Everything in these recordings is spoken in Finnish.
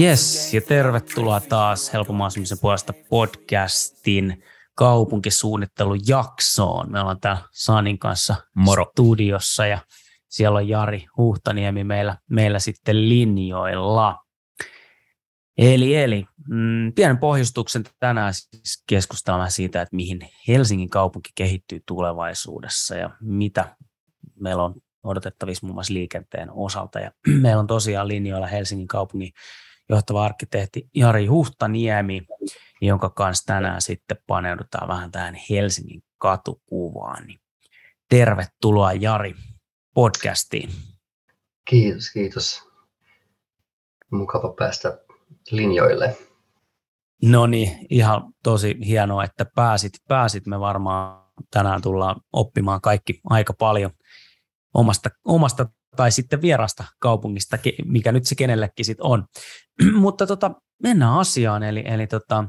Yes, ja tervetuloa taas Helpomman asumisen puolesta podcastin kaupunkisuunnittelujaksoon. Me ollaan täällä Sanin kanssa Moro. studiossa ja siellä on Jari Huhtaniemi meillä, meillä sitten linjoilla. Eli, eli mm, pienen pohjustuksen tänään siis keskustellaan siitä, että mihin Helsingin kaupunki kehittyy tulevaisuudessa ja mitä meillä on odotettavissa muun muassa liikenteen osalta. Ja meillä on tosiaan linjoilla Helsingin kaupungin johtava arkkitehti Jari Huhtaniemi, jonka kanssa tänään sitten paneudutaan vähän tähän Helsingin katukuvaan. Niin tervetuloa Jari podcastiin. Kiitos, kiitos. Mukava päästä linjoille. No niin, ihan tosi hienoa, että pääsit. Pääsit. Me varmaan tänään tullaan oppimaan kaikki aika paljon omasta, omasta tai sitten vierasta kaupungista, mikä nyt se kenellekin sitten on. Mutta tota, mennään asiaan, eli, eli tota,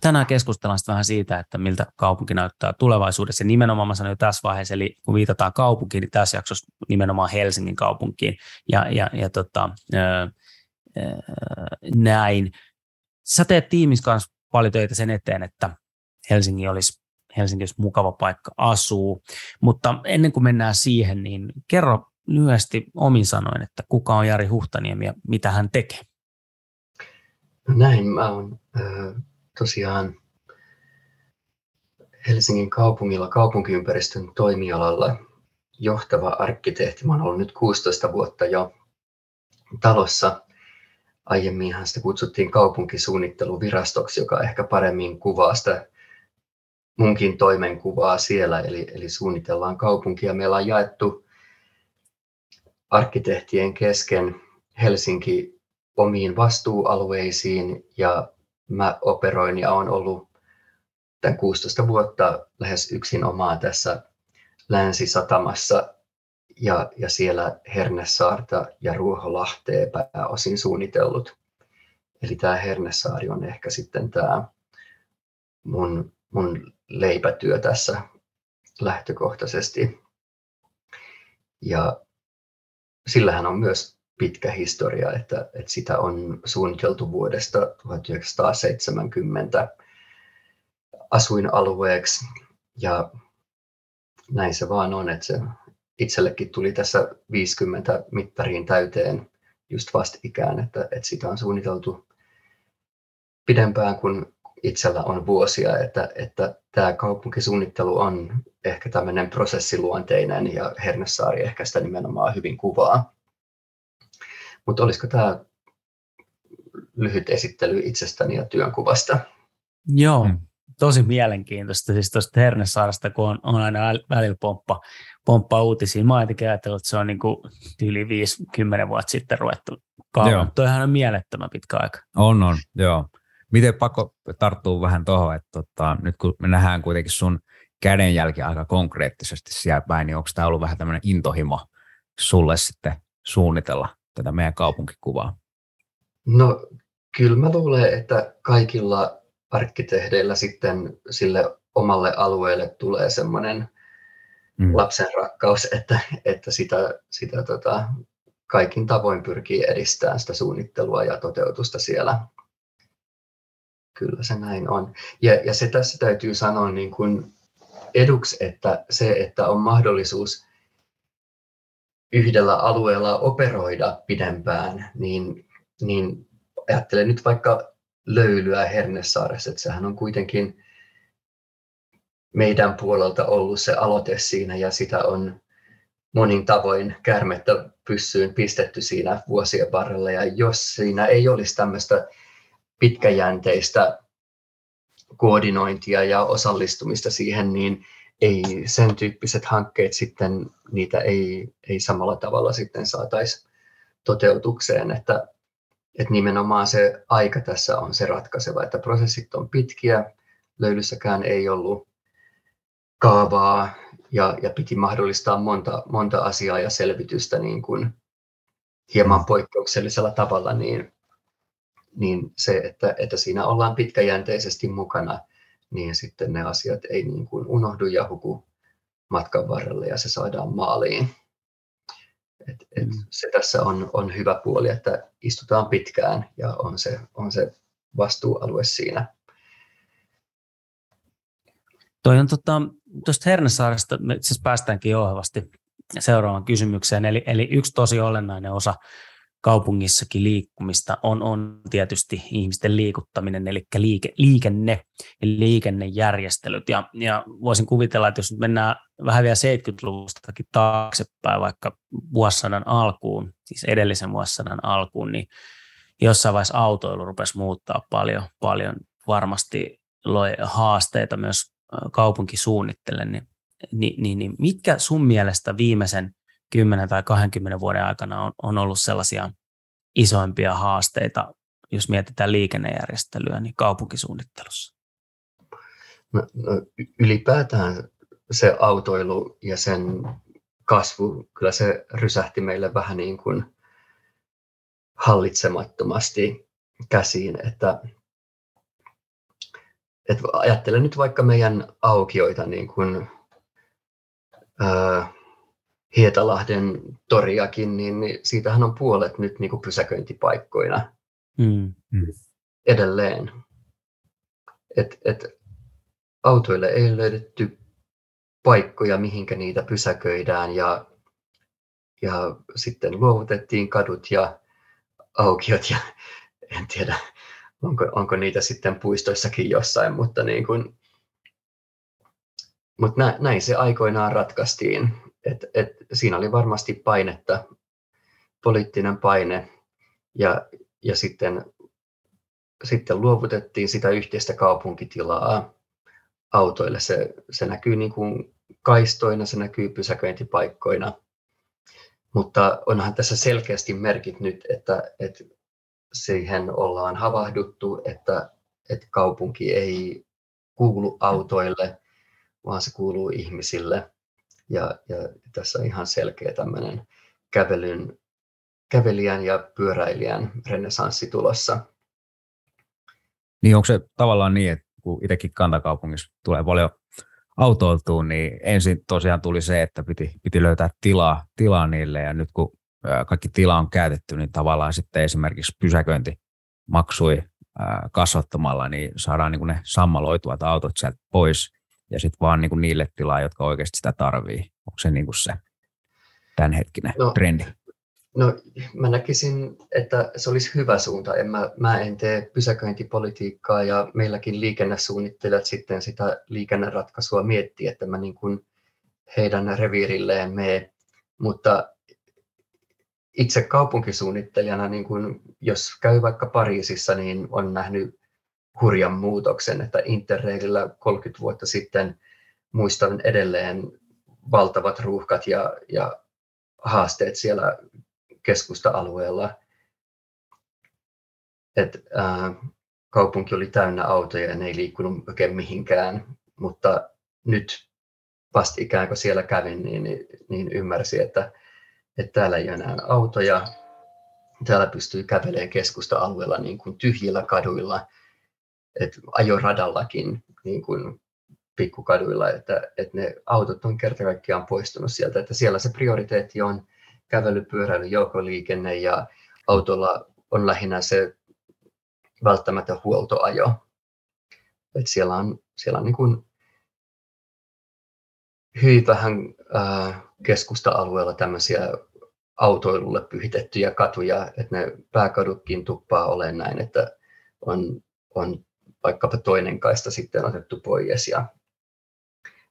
tänään keskustellaan vähän siitä, että miltä kaupunki näyttää tulevaisuudessa. Nimenomaan mä sanoin jo tässä vaiheessa, eli kun viitataan kaupunkiin, niin tässä jaksossa nimenomaan Helsingin kaupunkiin ja, ja, ja tota, näin. Sä teet tiimin kanssa paljon töitä sen eteen, että Helsinki olisi Helsinki olisi mukava paikka asuu. Mutta ennen kuin mennään siihen, niin kerro lyhyesti omin sanoin, että kuka on Jari Huhtaniemi ja mitä hän tekee? No näin, mä oon äh, tosiaan Helsingin kaupungilla kaupunkiympäristön toimialalla johtava arkkitehti. Mä oon ollut nyt 16 vuotta jo talossa. Aiemminhan sitä kutsuttiin kaupunkisuunnitteluvirastoksi, joka ehkä paremmin kuvaa sitä munkin toimenkuvaa siellä. Eli, eli suunnitellaan kaupunkia. Meillä on jaettu arkkitehtien kesken Helsinki omiin vastuualueisiin ja mä operoin ja olen ollut tämän 16 vuotta lähes yksin omaa tässä Länsi-Satamassa ja, ja siellä Hernesaarta ja Ruoholahtea pääosin suunnitellut. Eli tämä Hernesaari on ehkä sitten tämä mun, mun leipätyö tässä lähtökohtaisesti. Ja sillähän on myös pitkä historia, että, että sitä on suunniteltu vuodesta 1970 asuinalueeksi ja näin se vaan on, että se itsellekin tuli tässä 50 mittariin täyteen just vastikään, että, että sitä on suunniteltu pidempään kuin itsellä on vuosia, että, että tämä kaupunkisuunnittelu on ehkä tämmöinen prosessiluonteinen ja Hernesaari ehkä sitä nimenomaan hyvin kuvaa. Mutta olisiko tämä lyhyt esittely itsestäni ja työnkuvasta? Joo, mm. Tosi mielenkiintoista. Siis tuosta Hernesaarasta, kun on, on aina välillä pomppa, pomppa uutisia. Mä oon ajatellut, että se on niin kuin yli 50 vuotta sitten ruvettu kauan. Toihan on mielettömän pitkä aika. On, on, joo. Miten pakko tarttuu vähän tuohon, että tota, nyt kun me nähdään kuitenkin sun kädenjälki aika konkreettisesti siellä päin, niin onko tämä ollut vähän tämmöinen intohimo sulle sitten suunnitella tätä meidän kaupunkikuvaa? No kyllä mä luulen, että kaikilla arkkitehdeillä sitten sille omalle alueelle tulee semmoinen mm. lapsen rakkaus, että, että sitä, sitä tota, kaikin tavoin pyrkii edistämään sitä suunnittelua ja toteutusta siellä. Kyllä se näin on. Ja, ja se tässä täytyy sanoa niin kuin eduksi, että se, että on mahdollisuus yhdellä alueella operoida pidempään, niin, niin ajattelen nyt vaikka löylyä Hernesaaressa, että sehän on kuitenkin meidän puolelta ollut se aloite siinä ja sitä on monin tavoin kärmettä pyssyyn pistetty siinä vuosien varrella. Ja jos siinä ei olisi tämmöistä pitkäjänteistä koordinointia ja osallistumista siihen, niin ei sen tyyppiset hankkeet sitten, niitä ei, ei samalla tavalla sitten saataisi toteutukseen, että, että nimenomaan se aika tässä on se ratkaiseva, että prosessit on pitkiä, löydyssäkään ei ollut kaavaa ja, ja piti mahdollistaa monta, monta asiaa ja selvitystä niin kuin hieman poikkeuksellisella tavalla, niin niin se, että, että siinä ollaan pitkäjänteisesti mukana, niin sitten ne asiat ei niin kuin unohdu ja huku matkan varrelle ja se saadaan maaliin. Et, et mm. Se tässä on, on hyvä puoli, että istutaan pitkään ja on se, on se vastuualue siinä. Toi on tota, tuosta Hernesaaresta, me siis päästäänkin jouhevasti seuraavaan kysymykseen. Eli, eli yksi tosi olennainen osa kaupungissakin liikkumista on, on tietysti ihmisten liikuttaminen, eli liike, liikenne ja liikennejärjestelyt. Ja, ja voisin kuvitella, että jos nyt mennään vähän vielä 70-luvustakin taaksepäin, vaikka vuosisadan alkuun, siis edellisen vuosisadan alkuun, niin jossain vaiheessa autoilu rupesi muuttaa paljon, paljon varmasti loi haasteita myös kaupunkisuunnittele, niin, niin, niin, niin mitkä sun mielestä viimeisen 10 tai 20 vuoden aikana on, on ollut sellaisia isoimpia haasteita, jos mietitään liikennejärjestelyä, niin kaupunkisuunnittelussa? No, no, ylipäätään se autoilu ja sen kasvu, kyllä se rysähti meille vähän niin kuin hallitsemattomasti käsiin, että, että ajattelen nyt vaikka meidän aukioita niin kuin, ää, Hietalahden toriakin, niin, niin siitähän on puolet nyt niin kuin pysäköintipaikkoina mm. mm. edelleen. Et, et autoille ei löydetty paikkoja, mihinkä niitä pysäköidään ja, ja sitten luovutettiin kadut ja aukiot ja en tiedä, onko, onko niitä sitten puistoissakin jossain, mutta, niin kuin, mutta nä, näin se aikoinaan ratkaistiin. Et, et siinä oli varmasti painetta, poliittinen paine ja, ja sitten, sitten luovutettiin sitä yhteistä kaupunkitilaa autoille. Se, se näkyy niin kuin kaistoina, se näkyy pysäköintipaikkoina, mutta onhan tässä selkeästi merkit nyt, että, että siihen ollaan havahduttu, että, että kaupunki ei kuulu autoille, vaan se kuuluu ihmisille. Ja, ja tässä on ihan selkeä tämmöinen kävelyn, kävelijän ja pyöräilijän renessanssi tulossa. Niin onko se tavallaan niin, että kun itsekin kantakaupungissa tulee paljon autoiltuun, niin ensin tosiaan tuli se, että piti, piti löytää tilaa, tilaa niille ja nyt kun kaikki tila on käytetty, niin tavallaan sitten esimerkiksi pysäköinti maksui kasvattamalla, niin saadaan niin ne sammaloituvat autot sieltä pois ja sitten vaan niin kuin niille tilaa, jotka oikeasti sitä tarvii. Onko se niin kuin se tämänhetkinen no, trendi? No mä näkisin, että se olisi hyvä suunta. En mä, mä en tee pysäköintipolitiikkaa ja meilläkin liikennesuunnittelijat sitten sitä liikenneratkaisua miettii, että mä niin kuin heidän reviirilleen mene. Mutta itse kaupunkisuunnittelijana, niin kun, jos käy vaikka Pariisissa, niin on nähnyt hurjan muutoksen, että Interrailillä 30 vuotta sitten muistan edelleen valtavat ruuhkat ja, ja haasteet siellä keskusta-alueella. Et, ää, kaupunki oli täynnä autoja ja ne ei liikkunut oikein mihinkään, mutta nyt vasta ikään kuin siellä kävin, niin, niin, niin ymmärsin, että, että täällä ei ole enää autoja, täällä pystyy kävelemään keskusta-alueella niin kuin tyhjillä kaduilla – että ajoradallakin niin kuin pikkukaduilla, että, että ne autot on kerta kaikkiaan poistunut sieltä, että siellä se prioriteetti on kävely, pyöräily, joukoliikenne ja autolla on lähinnä se välttämätön huoltoajo. että siellä on, siellä on niin kuin hyvin vähän äh, keskusta-alueella tämmöisiä autoilulle pyhitettyjä katuja, että ne pääkadutkin tuppaa olemaan näin, että on, on vaikkapa toinen kaista sitten otettu pois ja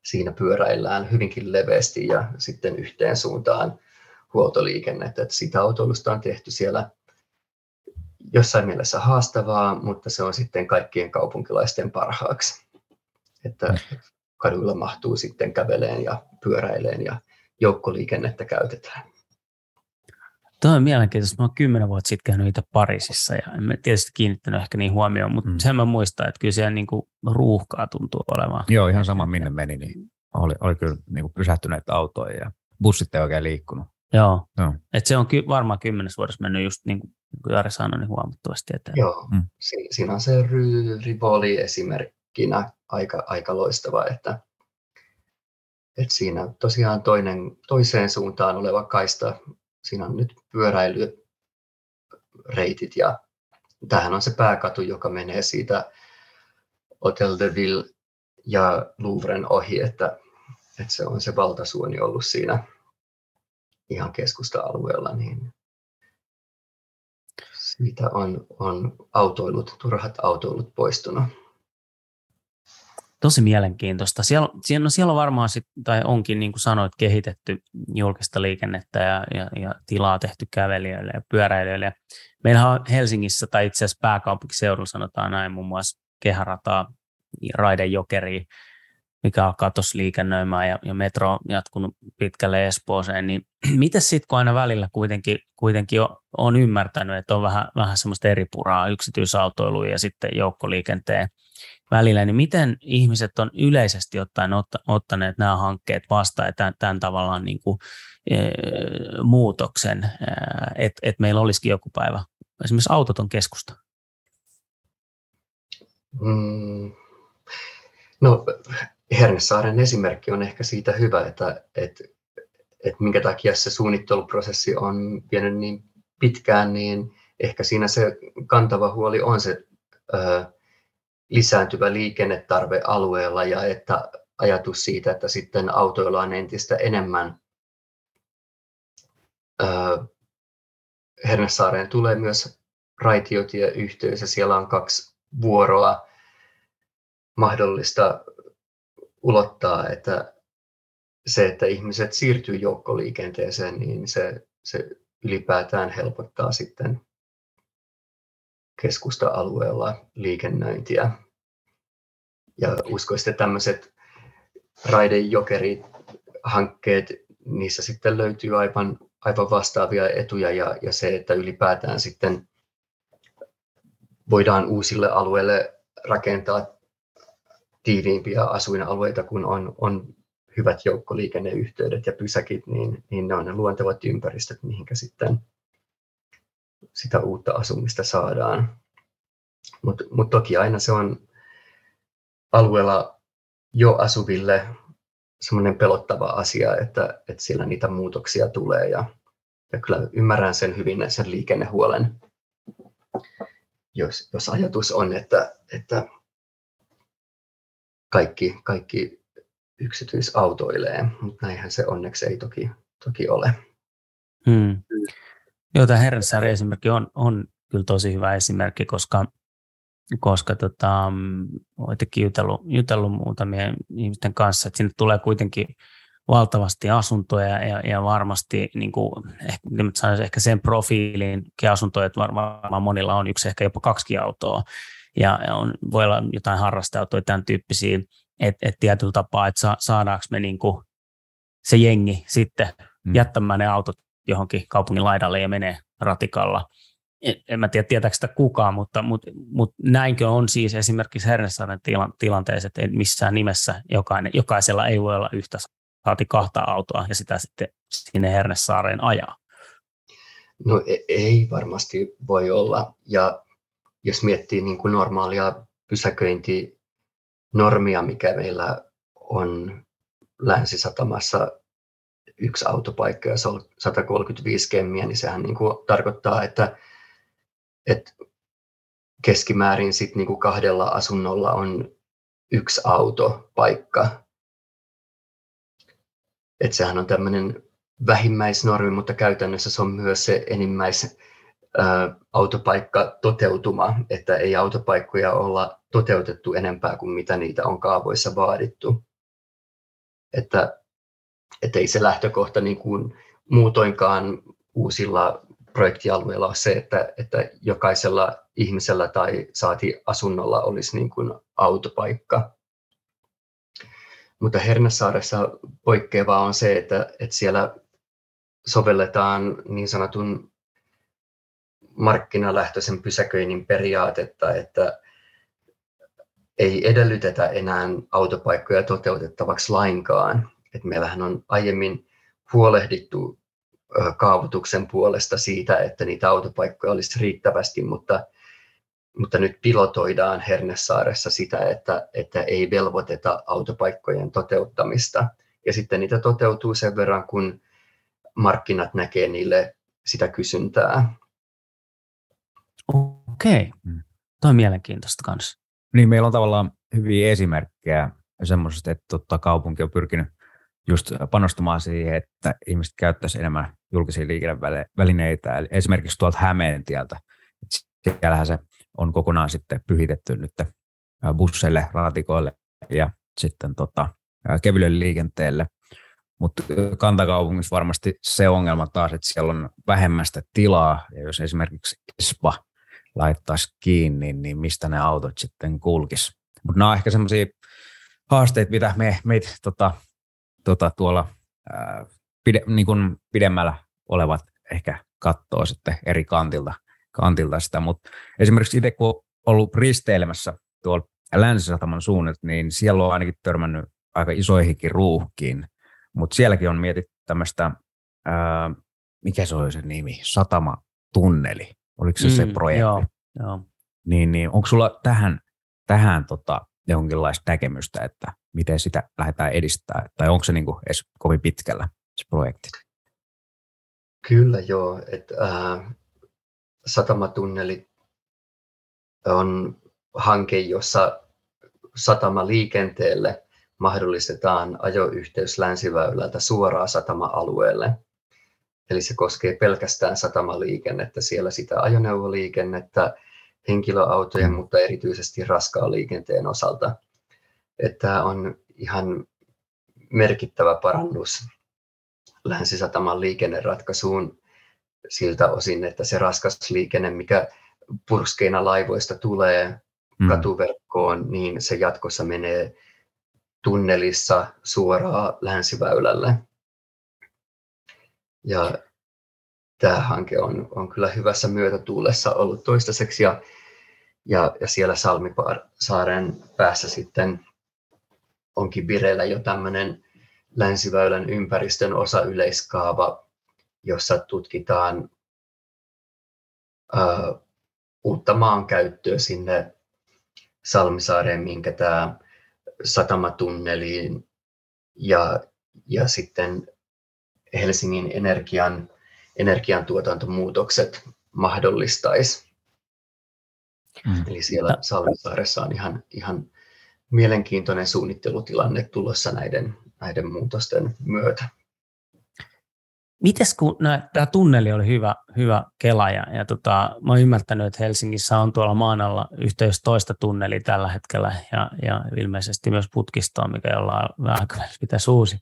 siinä pyöräillään hyvinkin leveästi ja sitten yhteen suuntaan huoltoliikennettä. Että sitä autoilusta on tehty siellä jossain mielessä haastavaa, mutta se on sitten kaikkien kaupunkilaisten parhaaksi. Että kaduilla mahtuu sitten käveleen ja pyöräileen ja joukkoliikennettä käytetään. Tuo on mielenkiintoista. Mä oon kymmenen vuotta sitten käynyt niitä Pariisissa ja en mä tietysti kiinnittänyt ehkä niin huomioon, mutta mm. sen mä muistan, että kyllä siellä niin kuin ruuhkaa tuntuu olemaan. Joo, ihan sama minne meni, niin oli, oli kyllä niin kuin pysähtyneitä autoja ja bussit ei oikein liikkunut. Joo, Joo. Et se on ky- varmaan kymmenes vuodessa mennyt just niin kuin Jari sanoi, niin huomattavasti eteenpäin. Joo, mm. si- siinä on se Rivoli-esimerkki esimerkkinä aika, aika loistava, että, että siinä tosiaan toinen, toiseen suuntaan oleva kaista, siinä on nyt pyöräilyreitit ja tämähän on se pääkatu, joka menee siitä Hotel de Ville ja Louvren ohi, että, että se on se valtasuoni ollut siinä ihan keskusta-alueella, niin siitä on, on autoilut, turhat autoilut poistunut. Tosi mielenkiintoista. Siellä, siellä, no siellä on varmaan, sit, tai onkin niin kuin sanoit, kehitetty julkista liikennettä ja, ja, ja tilaa tehty kävelijöille ja pyöräilijöille. Meillähän on Helsingissä tai itse asiassa pääkaupunkiseudulla sanotaan näin muun muassa kehärataa, raidejokeri, mikä alkaa tuossa liikennöimään ja, ja metro on jatkunut pitkälle Espooseen, niin miten sitten kun aina välillä kuitenkin, kuitenkin on, on ymmärtänyt, että on vähän, vähän semmoista eri puraa yksityisautoilu ja sitten joukkoliikenteen välillä, niin miten ihmiset on yleisesti ottaen otta, ottaneet nämä hankkeet vastaan ja tämän, tämän tavallaan niin kuin, e, muutoksen, että et meillä olisikin joku päivä esimerkiksi autoton keskusta? Mm. No Hernesaaren esimerkki on ehkä siitä hyvä, että, että, että minkä takia se suunnitteluprosessi on vienyt niin pitkään, niin ehkä siinä se kantava huoli on se lisääntyvä liikennetarve alueella ja että ajatus siitä, että sitten autoilla on entistä enemmän. Hernesaareen tulee myös raitiotieyhteys ja siellä on kaksi vuoroa mahdollista ulottaa, että se, että ihmiset siirtyy joukkoliikenteeseen, niin se, se ylipäätään helpottaa sitten keskusta-alueella liikennöintiä. Ja uskoisin, että tämmöiset raidejokerit-hankkeet, niissä sitten löytyy aivan, aivan vastaavia etuja ja, ja se, että ylipäätään sitten voidaan uusille alueille rakentaa tiiviimpiä asuinalueita, kun on, on hyvät joukkoliikenneyhteydet ja pysäkit, niin, niin ne on ne luontevat ympäristöt, mihinkä sitten sitä uutta asumista saadaan. Mutta mut toki aina se on alueella jo asuville semmoinen pelottava asia, että, että siellä niitä muutoksia tulee ja, ja kyllä ymmärrän sen hyvin sen liikennehuolen, jos, jos ajatus on, että, että kaikki, kaikki yksityisautoilee, mutta näinhän se onneksi ei toki, toki ole. Hmm. Joo, tämä Herrensaari esimerkki on, on kyllä tosi hyvä esimerkki, koska, koska tota, oletkin jutellut, jutellut muutamien ihmisten kanssa, että sinne tulee kuitenkin valtavasti asuntoja ja, ja varmasti niin kuin, ehkä, sanoisin, ehkä sen profiilin asuntoja, että varmaan monilla on yksi ehkä jopa kaksi autoa ja on, voi olla jotain harrasteautoja, tämän tyyppisiä, että et tietyllä tapaa, että sa, saadaanko me niinku se jengi sitten mm. jättämään ne autot johonkin kaupungin laidalle ja menee ratikalla. En, en mä tiedä, tietääkö sitä kukaan, mutta, mutta, mutta näinkö on siis esimerkiksi Hernesaaren tila, tilanteessa, että missään nimessä jokainen, jokaisella ei voi olla yhtä saati kahta autoa ja sitä sitten sinne Hernesaareen ajaa. No e, ei varmasti voi olla. Ja jos miettii niin kuin normaalia pysäköintinormia, mikä meillä on Länsisatamassa yksi autopaikka ja se on 135 kemmiä, niin sehän niin kuin tarkoittaa, että, että keskimäärin sit niin kuin kahdella asunnolla on yksi autopaikka. Et sehän on tämmöinen vähimmäisnormi, mutta käytännössä se on myös se enimmäis autopaikka toteutuma, että ei autopaikkoja olla toteutettu enempää kuin mitä niitä on kaavoissa vaadittu. Että, että ei se lähtökohta niin kuin muutoinkaan uusilla projektialueilla ole se, että, että jokaisella ihmisellä tai saati asunnolla olisi niin kuin autopaikka. Mutta Hernesaaressa poikkeavaa on se, että, että siellä sovelletaan niin sanotun markkinalähtöisen pysäköinnin periaatetta, että ei edellytetä enää autopaikkoja toteutettavaksi lainkaan. Et meillähän on aiemmin huolehdittu kaavoituksen puolesta siitä, että niitä autopaikkoja olisi riittävästi, mutta, mutta nyt pilotoidaan Hernesaaressa sitä, että, että ei velvoiteta autopaikkojen toteuttamista. Ja sitten niitä toteutuu sen verran, kun markkinat näkee niille sitä kysyntää. Okei, mm. toi on mielenkiintoista kanssa. Niin, meillä on tavallaan hyviä esimerkkejä semmoisesta, että totta, kaupunki on pyrkinyt just panostamaan siihen, että ihmiset käyttäisivät enemmän julkisia liikennevälineitä. Eli esimerkiksi tuolta Hämeentieltä. Siellähän se on kokonaan sitten pyhitetty nyt busseille, ratikoille ja sitten tota, kevyelle liikenteelle. Mutta kantakaupungissa varmasti se ongelma taas, että siellä on vähemmästä tilaa, ja jos esimerkiksi Espa laittaisi kiinni, niin mistä ne autot sitten kulkis. Mutta nämä on ehkä semmoisia haasteita, mitä me, meitä tota, tota, tuolla ää, pide, niin kuin pidemmällä olevat ehkä katsoo sitten eri kantilta, kantilta sitä. Mutta esimerkiksi itse kun ollut risteilemässä tuolla Länsisataman suunnat, niin siellä on ainakin törmännyt aika isoihinkin ruuhkiin, mutta sielläkin on mietitty tämmöistä, mikä se oli se nimi, Satama-tunneli, oliko se mm, se projekti? Joo, joo. Niin, niin onko sulla tähän, tähän tota, jonkinlaista näkemystä, että miten sitä lähdetään edistämään, tai onko se niin kuin edes kovin pitkällä se projekti? Kyllä joo, että äh, satamattunneli on hanke, jossa satamaliikenteelle mahdollistetaan ajoyhteys länsiväylältä suoraan satama-alueelle. Eli se koskee pelkästään satamaliikennettä, siellä sitä ajoneuvoliikennettä, henkilöautojen, mutta erityisesti raskaan liikenteen osalta. Että tämä on ihan merkittävä parannus Länsi-Sataman liikenneratkaisuun siltä osin, että se raskas liikenne, mikä purskeina laivoista tulee mm. katuverkkoon, niin se jatkossa menee tunnelissa suoraan länsiväylälle. Ja tämä hanke on, on kyllä hyvässä myötätuulessa ollut toistaiseksi ja, ja, ja siellä Salmisaaren päässä sitten onkin vireillä jo tämmöinen länsiväylän ympäristön osa yleiskaava, jossa tutkitaan ää, uutta maankäyttöä sinne Salmisaareen, minkä tämä satamatunneliin ja, ja sitten Helsingin energian, energiantuotantomuutokset mahdollistaisi. Mm. Eli siellä Salmisaaressa on ihan, ihan mielenkiintoinen suunnittelutilanne tulossa näiden, näiden muutosten myötä. Mites kun no, tämä tunneli oli hyvä, hyvä kela ja, ja tota, mä oon ymmärtänyt, että Helsingissä on tuolla maan alla yhteys toista tunneli tällä hetkellä ja, ja ilmeisesti myös putkistoa, mikä jollain vähän pitäisi uusi.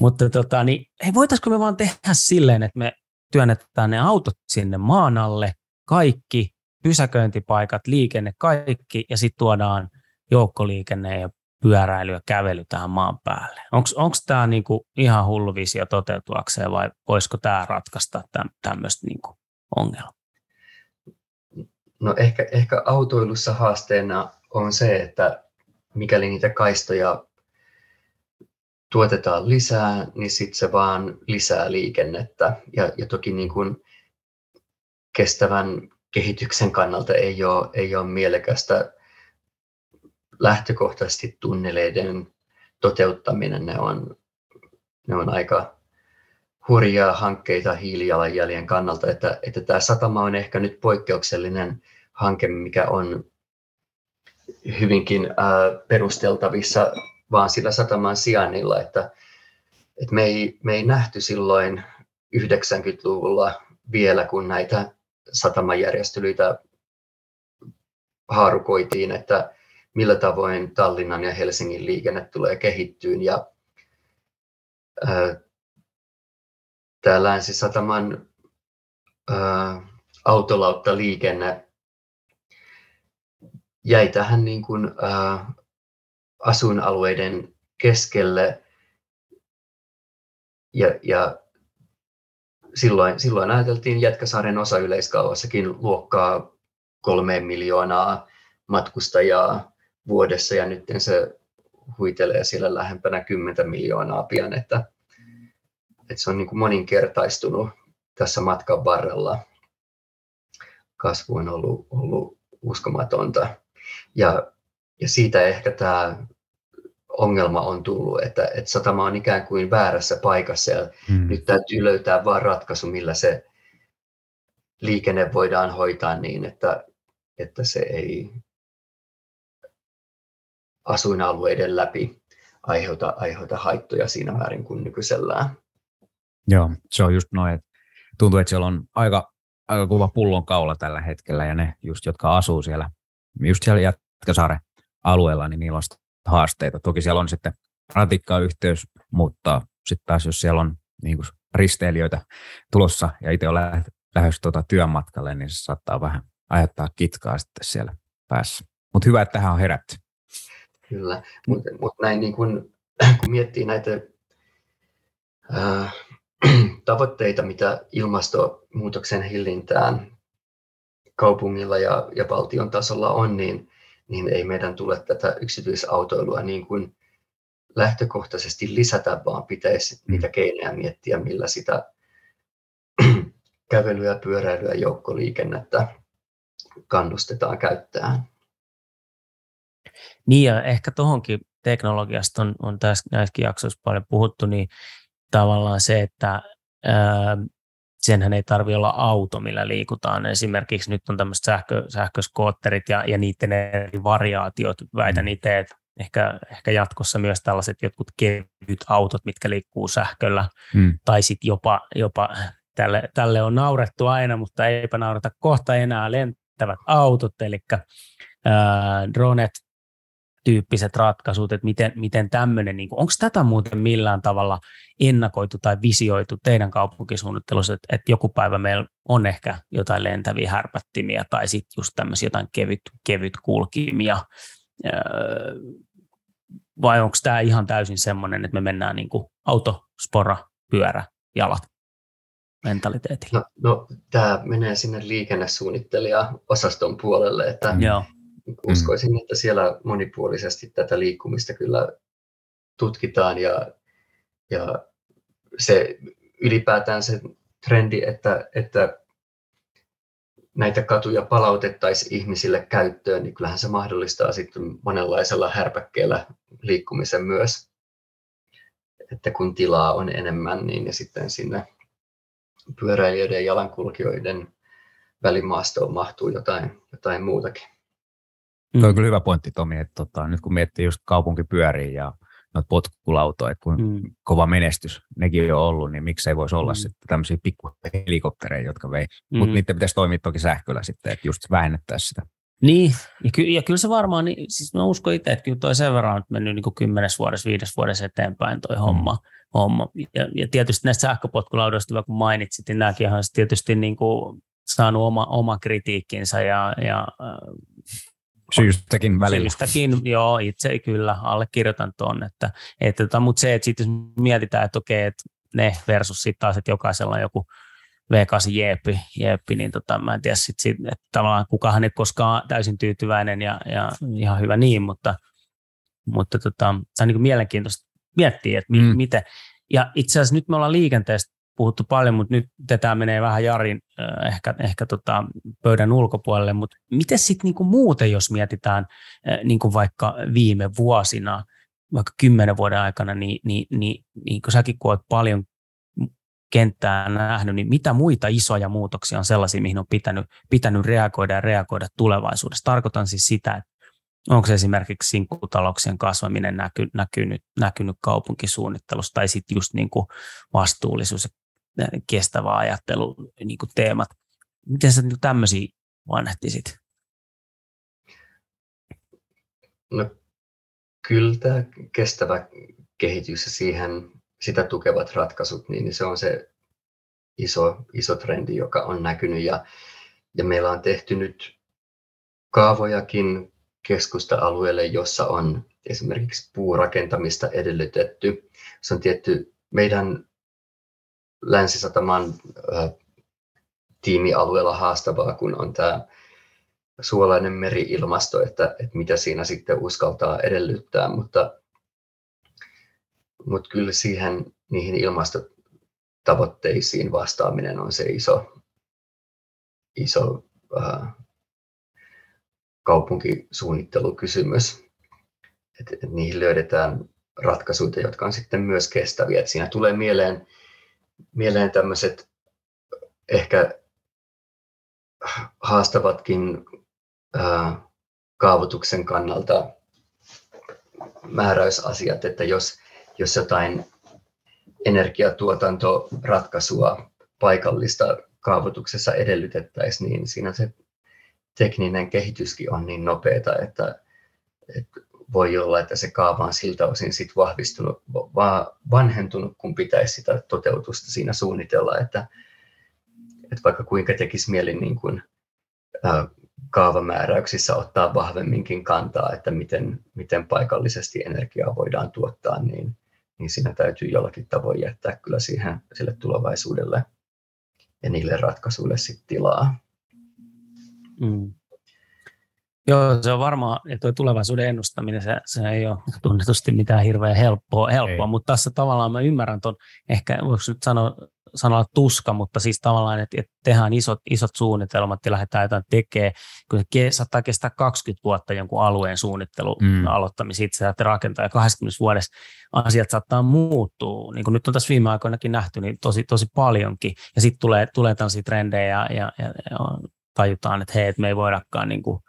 Mutta tota, niin, hei, voitaisiko me vaan tehdä silleen, että me työnnetään ne autot sinne maan alle, kaikki, pysäköintipaikat, liikenne, kaikki ja sitten tuodaan joukkoliikenne ja pyöräily ja kävely tähän maan päälle. Onko tämä niinku ihan hullu visio toteutuakseen vai voisiko tämä ratkaista tämmöistä niinku ongelmaa? No ehkä, ehkä autoilussa haasteena on se, että mikäli niitä kaistoja tuotetaan lisää, niin sitten se vaan lisää liikennettä. Ja, ja toki niin kuin kestävän kehityksen kannalta ei ole, ei ole mielekästä lähtökohtaisesti tunneleiden toteuttaminen, ne on, ne on aika hurjaa hankkeita hiilijalanjäljen kannalta, että, että tämä satama on ehkä nyt poikkeuksellinen hanke, mikä on hyvinkin ää, perusteltavissa vaan sillä sataman sijainnilla, että, että me, ei, me ei nähty silloin 90-luvulla vielä, kun näitä satamajärjestelyitä haarukoitiin, että millä tavoin Tallinnan ja Helsingin liikenne tulee kehittyyn. Ja, ää, tämä Länsi-Sataman ää, autolautta liikenne jäi tähän niin kuin, ää, asuinalueiden keskelle ja, ja silloin, silloin ajateltiin Jätkäsaaren osa yleiskaavassakin luokkaa kolme miljoonaa matkustajaa vuodessa ja nyt se huitelee siellä lähempänä 10 miljoonaa pian, että, että se on niin kuin moninkertaistunut tässä matkan varrella. Kasvu on ollut, ollut uskomatonta. Ja, ja siitä ehkä tämä ongelma on tullut, että, että satama on ikään kuin väärässä paikassa ja hmm. nyt täytyy löytää vain ratkaisu, millä se liikenne voidaan hoitaa niin, että, että se ei asuinalueiden läpi aiheuta, aiheuta haittoja siinä määrin kuin nykyisellään. Joo, se on just noin, että tuntuu, että siellä on aika, aika kuva pullon kaula tällä hetkellä ja ne just, jotka asuu siellä, just siellä Jätkäsaaren alueella, niin niillä on haasteita. Toki siellä on sitten ratikkayhteys, mutta sitten taas jos siellä on niin kuin risteilijöitä tulossa ja itse on lähdössä tuota työmatkalle, niin se saattaa vähän aiheuttaa kitkaa sitten siellä päässä. Mutta hyvä, että tähän on herätty. Kyllä, mutta mut näin niin kun, kun miettii näitä ää, tavoitteita, mitä ilmastonmuutoksen hillintään kaupungilla ja, ja valtion tasolla on, niin, niin ei meidän tule tätä yksityisautoilua niin kuin lähtökohtaisesti lisätä, vaan pitäisi mm. niitä keinoja miettiä, millä sitä kävelyä, pyöräilyä, joukkoliikennettä kannustetaan käyttämään. Niin ja ehkä tuohonkin teknologiasta on, on tässä näissäkin jaksoissa paljon puhuttu, niin tavallaan se, että ää, senhän ei tarvitse olla auto, millä liikutaan. Esimerkiksi nyt on tämmöiset sähkö, sähköskootterit ja, ja niiden eri variaatiot, väitän mm. itse, että ehkä, ehkä jatkossa myös tällaiset jotkut kevyt autot, mitkä liikkuu sähköllä, mm. tai sitten jopa, jopa tälle, tälle on naurettu aina, mutta eipä naurata kohta enää lentävät autot, eli ää, dronet, tyyppiset ratkaisut, että miten, miten tämmöinen, niin onko tätä muuten millään tavalla ennakoitu tai visioitu teidän kaupunkisuunnittelussa, että, että joku päivä meillä on ehkä jotain lentäviä härpättimiä tai sitten just tämmöisiä jotain kevyt, kevyt kulkimia, vai onko tämä ihan täysin semmoinen, että me mennään niin kuin auto, spora, pyörä, jalat mentaliteetillä? No, no tämä menee sinne liikennesuunnittelija-osaston puolelle, että Joo uskoisin, mm. että siellä monipuolisesti tätä liikkumista kyllä tutkitaan ja, ja se ylipäätään se trendi, että, että näitä katuja palautettaisiin ihmisille käyttöön, niin kyllähän se mahdollistaa sitten monenlaisella härpäkkeellä liikkumisen myös. Että kun tilaa on enemmän, niin ja sitten sinne pyöräilijöiden ja jalankulkijoiden välimaastoon mahtuu jotain, jotain muutakin. Mm. Tuo on kyllä hyvä pointti Tomi, että tota, nyt kun miettii just kaupunkipyöriä ja noita potkulautoja, että kun mm. kova menestys nekin on ollut, niin miksei voisi olla mm. sitten tämmöisiä pikkuhelikoptereja, jotka vei. Mm. Mutta niiden pitäisi toimia toki sähköllä sitten, että just vähennettäisiin sitä. Niin, ja, ky- ja kyllä se varmaan, niin, siis mä uskon itse, että kyllä toi sen verran on mennyt niin kuin kymmenes vuodessa, viides vuodessa eteenpäin toi mm. homma. homma. Ja, ja tietysti näistä sähköpotkulaudoista, kun mainitsit, niin nämäkin on tietysti niin kuin saanut oma, oma kritiikkinsä ja, ja Syystäkin välillä. Syystäkin, joo, itse kyllä allekirjoitan tuon, että, että tota, mutta se, että sitten mietitään, että okei, että ne versus sitten taas, että jokaisella on joku V8 jeeppi, jeeppi niin tota, mä en tiedä sit, sit, että tavallaan kukahan ei koskaan täysin tyytyväinen ja, ja ihan hyvä niin, mutta, mutta tota, tämä on niin mielenkiintoista miettiä, että mi, mm. miten, ja itse asiassa nyt me ollaan liikenteestä puhuttu paljon, mutta nyt tämä menee vähän Jarin ehkä, ehkä tota pöydän ulkopuolelle, mutta miten sitten niinku muuten, jos mietitään niinku vaikka viime vuosina, vaikka kymmenen vuoden aikana, niin, niin, niin, niin kun säkin kun olet paljon kenttää nähnyt, niin mitä muita isoja muutoksia on sellaisia, mihin on pitänyt, pitänyt reagoida ja reagoida tulevaisuudessa? Tarkoitan siis sitä, että onko se esimerkiksi sinkkutalouksien kasvaminen näky, näkynyt, näkynyt kaupunkisuunnittelussa tai sitten just niin kuin vastuullisuus ja kestävä ajattelu niin kuin teemat. Miten sä niin tämmöisiä vanhehtisit? No, kyllä tämä kestävä kehitys ja siihen sitä tukevat ratkaisut, niin se on se iso, iso trendi, joka on näkynyt. Ja, ja meillä on tehty nyt kaavojakin keskusta-alueelle, jossa on esimerkiksi puurakentamista edellytetty. Se on tietty meidän Länsisataman tiimialueella haastavaa, kun on tämä suolainen meri-ilmasto, että, että mitä siinä sitten uskaltaa edellyttää, mutta, mutta kyllä siihen niihin ilmastotavoitteisiin vastaaminen on se iso, iso äh, kaupunkisuunnittelukysymys. Et, et niihin löydetään ratkaisuja, jotka on sitten myös kestäviä. Et siinä tulee mieleen, mieleen tämmöiset ehkä haastavatkin ää, kaavoituksen kannalta määräysasiat, että jos, jos jotain energiatuotantoratkaisua paikallista kaavoituksessa edellytettäisiin, niin siinä se tekninen kehityskin on niin nopeata, että, että voi olla, että se kaava on siltä osin sit vahvistunut, vaan vanhentunut, kun pitäisi sitä toteutusta siinä suunnitella, että, että vaikka kuinka tekisi mieli niin kuin, ää, kaavamääräyksissä ottaa vahvemminkin kantaa, että miten, miten paikallisesti energiaa voidaan tuottaa, niin, niin siinä täytyy jollakin tavoin jättää kyllä siihen sille tulevaisuudelle ja niille ratkaisuille sitten tilaa. Mm. Joo, se on varmaan, että tuo tulevaisuuden ennustaminen, se, se ei ole tunnetusti mitään hirveän helppoa, helppoa mutta tässä tavallaan mä ymmärrän tuon, ehkä voiko nyt sanoa, sanoa tuska, mutta siis tavallaan, että, että tehdään isot, isot suunnitelmat ja lähdetään jotain tekemään, kun se saattaa kestää 20 vuotta jonkun alueen suunnittelu mm. aloittamisen itse, että rakentaa ja 20 vuodessa asiat saattaa muuttua, niin kuin nyt on tässä viime aikoinakin nähty, niin tosi, tosi paljonkin, ja sitten tulee, tulee tällaisia trendejä ja, ja, ja, ja tajutaan, että hei, että me ei voidakaan niin kuin,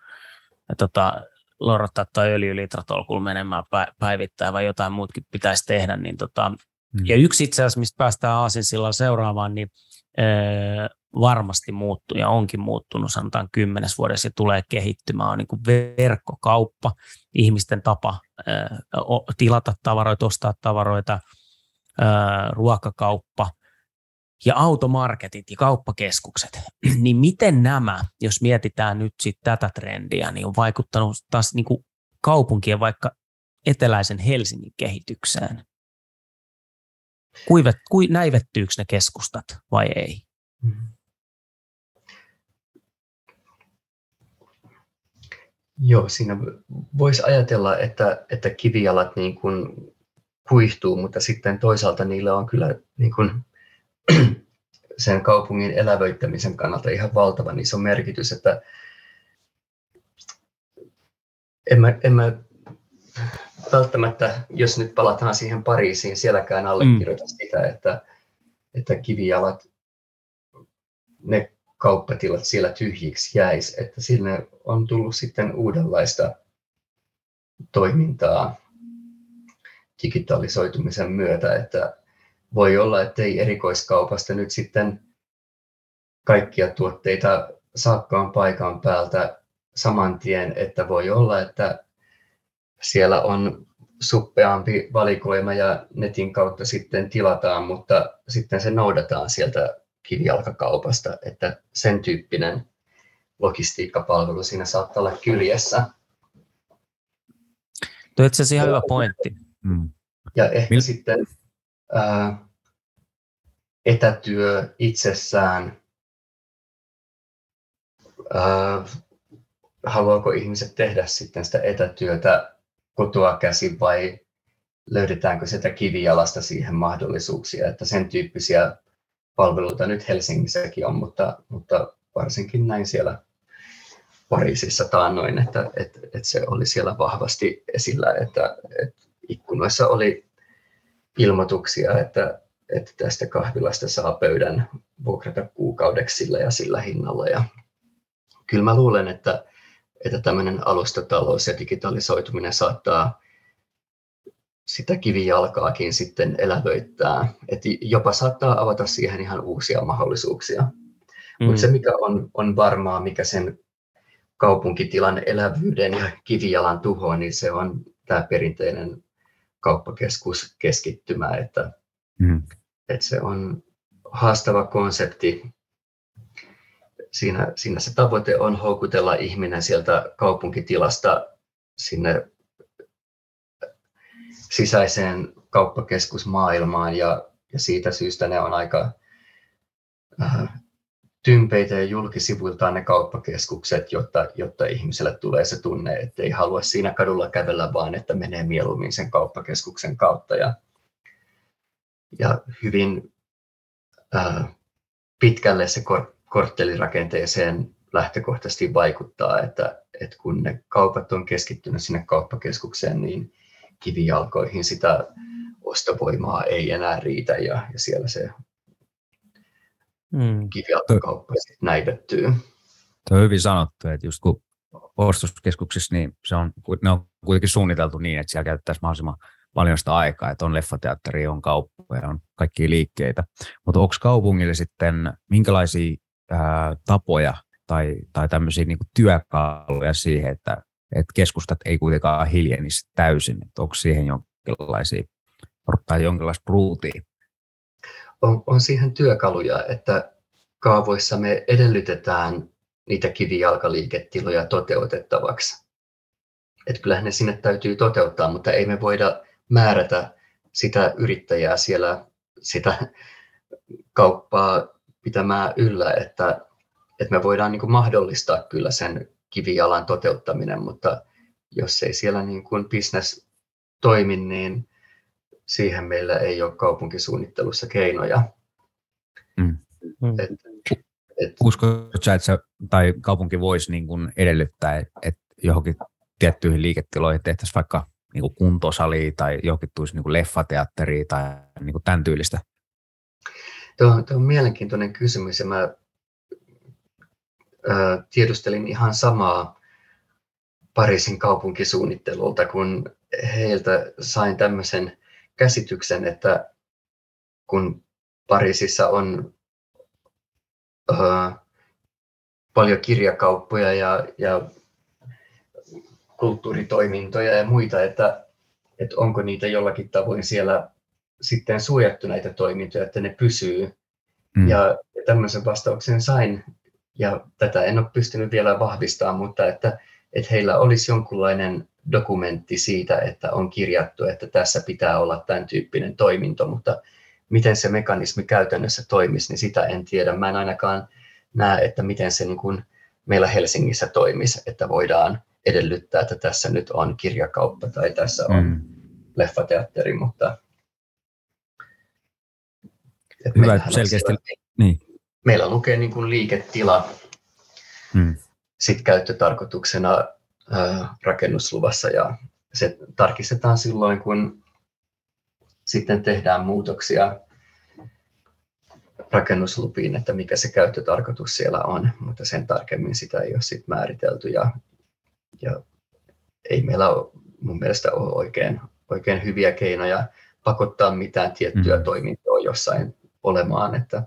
tota, lorottaa tai öljylitratolkulla menemään päivittäin vai jotain muutkin pitäisi tehdä. Niin tota, mm. Ja yksi itse asiassa, mistä päästään Aasinsilla seuraavaan, niin ee, varmasti muuttuu ja onkin muuttunut sanotaan kymmenes vuodessa ja tulee kehittymään on niin kuin verkkokauppa, ihmisten tapa ee, tilata tavaroita, ostaa tavaroita, ee, ruokakauppa – ja automarketit ja kauppakeskukset, niin miten nämä, jos mietitään nyt sit tätä trendiä, niin on vaikuttanut taas niin kuin kaupunkien vaikka eteläisen Helsingin kehitykseen? Kuivet, ku, näivettyykö ne keskustat vai ei? Mm-hmm. Joo, siinä voisi ajatella, että, että kivijalat niin kuin kuihtuu, mutta sitten toisaalta niillä on kyllä niin kuin sen kaupungin elävöittämisen kannalta ihan valtavan iso merkitys, että en mä, en mä välttämättä, jos nyt palataan siihen Pariisiin, sielläkään allekirjoita mm. sitä, että, että kivijalat, ne kauppatilat siellä tyhjiksi jäisi, että sinne on tullut sitten uudenlaista toimintaa digitalisoitumisen myötä, että voi olla, että ei erikoiskaupasta nyt sitten kaikkia tuotteita saakkaan paikan päältä saman tien, että voi olla, että siellä on suppeampi valikoima ja netin kautta sitten tilataan, mutta sitten se noudataan sieltä kivijalkakaupasta, että sen tyyppinen logistiikkapalvelu siinä saattaa olla kyljessä. Tuo itse asiassa ihan hyvä pointti. Mm. Ja ehkä Mil... sitten ää, etätyö itsessään, ää, haluaako ihmiset tehdä sitten sitä etätyötä kotoa käsin vai löydetäänkö sitä kivijalasta siihen mahdollisuuksia, että sen tyyppisiä palveluita nyt Helsingissäkin on, mutta, mutta varsinkin näin siellä Pariisissa taannoin, että, että, että se oli siellä vahvasti esillä, että, että ikkunoissa oli ilmoituksia, että, että tästä kahvilasta saa pöydän vuokrata kuukaudeksi sillä ja sillä hinnalla. Ja kyllä mä luulen, että, että tämmöinen alustatalous ja digitalisoituminen saattaa sitä kivijalkaakin sitten elävöittää. että jopa saattaa avata siihen ihan uusia mahdollisuuksia. Mm. Mutta se, mikä on, on varmaa, mikä sen kaupunkitilan elävyyden ja kivijalan tuhoaa, niin se on tämä perinteinen kauppakeskus keskittymä, että, mm. että se on haastava konsepti. Siinä, siinä se tavoite on houkutella ihminen sieltä kaupunkitilasta sinne sisäiseen kauppakeskusmaailmaan ja, ja siitä syystä ne on aika äh, tympeitä ja julkisivuiltaan ne kauppakeskukset, jotta, jotta ihmiselle tulee se tunne, että ei halua siinä kadulla kävellä, vaan että menee mieluummin sen kauppakeskuksen kautta. Ja, ja hyvin ää, pitkälle se kor- korttelirakenteeseen lähtökohtaisesti vaikuttaa, että, että kun ne kaupat on keskittynyt sinne kauppakeskukseen, niin kivijalkoihin sitä ostovoimaa ei enää riitä ja, ja siellä se mm. kivijalkakauppa näivettyy. Tuo on hyvin sanottu, että just kun ostoskeskuksissa, niin se on, ne on kuitenkin suunniteltu niin, että siellä käytettäisiin mahdollisimman paljon sitä aikaa, että on leffateatteri, on kauppoja, on kaikkia liikkeitä. Mutta onko kaupungille sitten minkälaisia ää, tapoja tai, tai tämmöisiä niin työkaluja siihen, että, että keskustat ei kuitenkaan hiljenisi täysin? Onko siihen jonkinlaisia tai jonkinlaista ruutia? On, on siihen työkaluja, että kaavoissa me edellytetään niitä kivijalkaliiketiloja toteutettavaksi. Että kyllähän ne sinne täytyy toteuttaa, mutta ei me voida määrätä sitä yrittäjää siellä sitä kauppaa pitämään yllä, että, että me voidaan niin kuin mahdollistaa kyllä sen kivijalan toteuttaminen, mutta jos ei siellä niin kuin business toimi, niin siihen meillä ei ole kaupunkisuunnittelussa keinoja. Mm. Et, et, Uskotko sä, että se, tai kaupunki voisi niin kuin edellyttää, että johonkin tiettyihin liiketiloihin tehtäisiin vaikka niin kuin kuntosali tai johonkin tulisi niin kuin tai niin kuin tämän tyylistä? Tuo, tuo on mielenkiintoinen kysymys ja mä ää, tiedustelin ihan samaa Pariisin kaupunkisuunnittelulta, kun heiltä sain tämmöisen käsityksen, että kun Pariisissa on ää, paljon kirjakauppoja ja, ja kulttuuritoimintoja ja muita, että, että onko niitä jollakin tavoin siellä sitten suojattu näitä toimintoja, että ne pysyy. Mm. Ja tämmöisen vastauksen sain, ja tätä en ole pystynyt vielä vahvistamaan, mutta että, että heillä olisi jonkunlainen dokumentti siitä, että on kirjattu, että tässä pitää olla tämän tyyppinen toiminto, mutta miten se mekanismi käytännössä toimisi, niin sitä en tiedä. Mä en ainakaan näe, että miten se niin kuin meillä Helsingissä toimisi, että voidaan edellyttää, että tässä nyt on kirjakauppa tai tässä on mm. leffateatteri, mutta Hyvä, selkeästi. Siellä, niin. Meillä lukee niin kuin liiketila mm. sit käyttötarkoituksena ää, rakennusluvassa ja se tarkistetaan silloin, kun sitten tehdään muutoksia rakennuslupiin, että mikä se käyttötarkoitus siellä on, mutta sen tarkemmin sitä ei ole sit määritelty ja ja ei meillä ole mun mielestä ole oikein, oikein hyviä keinoja pakottaa mitään tiettyä mm. toimintoa jossain olemaan. Että,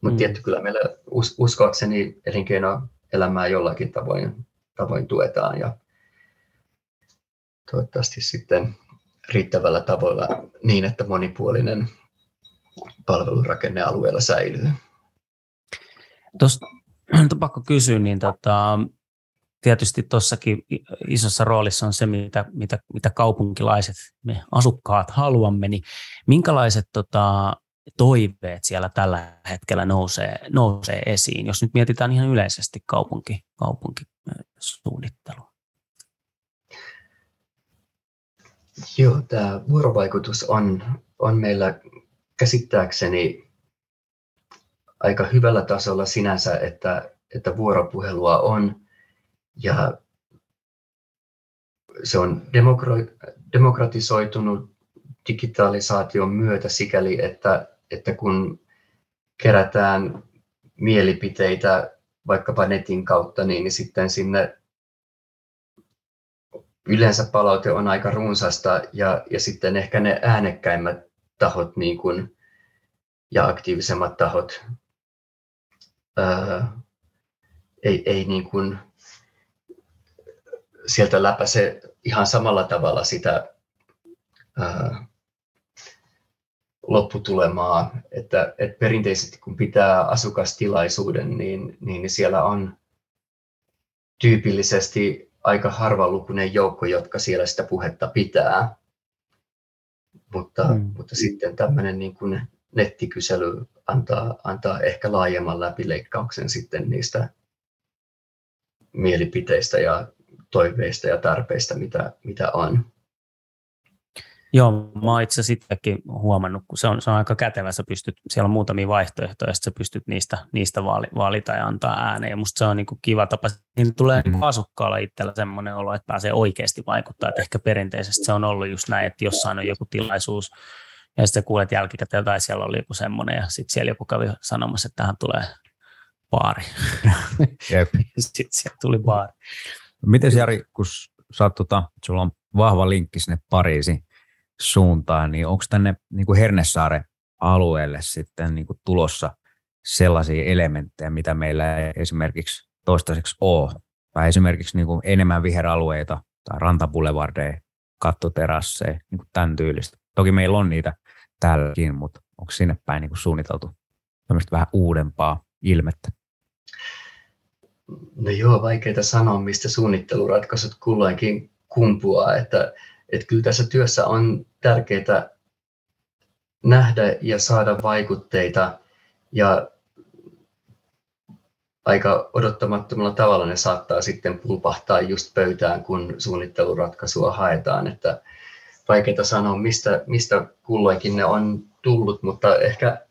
mutta mm. tietty kyllä meillä us, uskoakseni elinkeinoelämää jollakin tavoin, tavoin tuetaan ja toivottavasti sitten riittävällä tavalla niin, että monipuolinen palvelurakenne alueella säilyy. Tuosta pakko kysyä, niin tota, tietysti tuossakin isossa roolissa on se, mitä, mitä, mitä kaupunkilaiset, me asukkaat haluamme, niin minkälaiset tota, toiveet siellä tällä hetkellä nousee, nousee esiin, jos nyt mietitään ihan yleisesti kaupunki, kaupunkisuunnittelua? Joo, tämä vuorovaikutus on, on meillä käsittääkseni aika hyvällä tasolla sinänsä, että, että vuoropuhelua on ja se on demokratisoitunut digitalisaation myötä sikäli, että, että kun kerätään mielipiteitä vaikkapa netin kautta, niin, niin sitten sinne yleensä palaute on aika runsasta ja, ja sitten ehkä ne äänekkäimmät tahot niin kuin, ja aktiivisemmat tahot ää, ei, ei niin kuin sieltä läpäise ihan samalla tavalla sitä ää, lopputulemaa, että, että perinteisesti kun pitää asukastilaisuuden, niin, niin siellä on tyypillisesti aika harvalukuinen joukko, jotka siellä sitä puhetta pitää. Mutta, mm. mutta sitten tämmöinen niin kuin nettikysely antaa, antaa ehkä laajemman läpileikkauksen sitten niistä mielipiteistä ja toiveista ja tarpeista, mitä, mitä on. Joo, mä oon itse sittenkin huomannut, kun se on, se on aika kätevä, sä pystyt, siellä on muutamia vaihtoehtoja, että sä pystyt niistä, niistä vaali, valita ja antaa ääneen, ja musta se on niin kuin kiva tapa, niin tulee mm-hmm. asukkaalla itsellä semmoinen olo, että pääsee oikeasti vaikuttaa, että ehkä perinteisesti se on ollut just näin, että jossain on joku tilaisuus, ja sitten kuulet jälkikäteen, tai siellä oli joku semmoinen, ja sitten siellä joku kävi sanomassa, että tähän tulee baari. Jep. sitten sieltä tuli baari. Miten Jari, kun sä tota, sulla on vahva linkki sinne Pariisiin, suuntaan, niin onko tänne niin kuin Hernesaaren alueelle sitten niin kuin tulossa sellaisia elementtejä, mitä meillä ei esimerkiksi toistaiseksi ole, tai esimerkiksi niin kuin enemmän viheralueita tai rantabulevardeja, kattoterasseja, niin kuin tämän tyylistä. Toki meillä on niitä täälläkin, mutta onko sinne päin niin kuin suunniteltu tämmöistä vähän uudempaa ilmettä? No joo, vaikeita sanoa, mistä suunnitteluratkaisut kulloinkin kumpuaa, että että kyllä tässä työssä on tärkeää nähdä ja saada vaikutteita ja aika odottamattomalla tavalla ne saattaa sitten pulpahtaa just pöytään, kun suunnitteluratkaisua haetaan. Että vaikeaa sanoa, mistä, mistä kulloinkin ne on tullut, mutta ehkä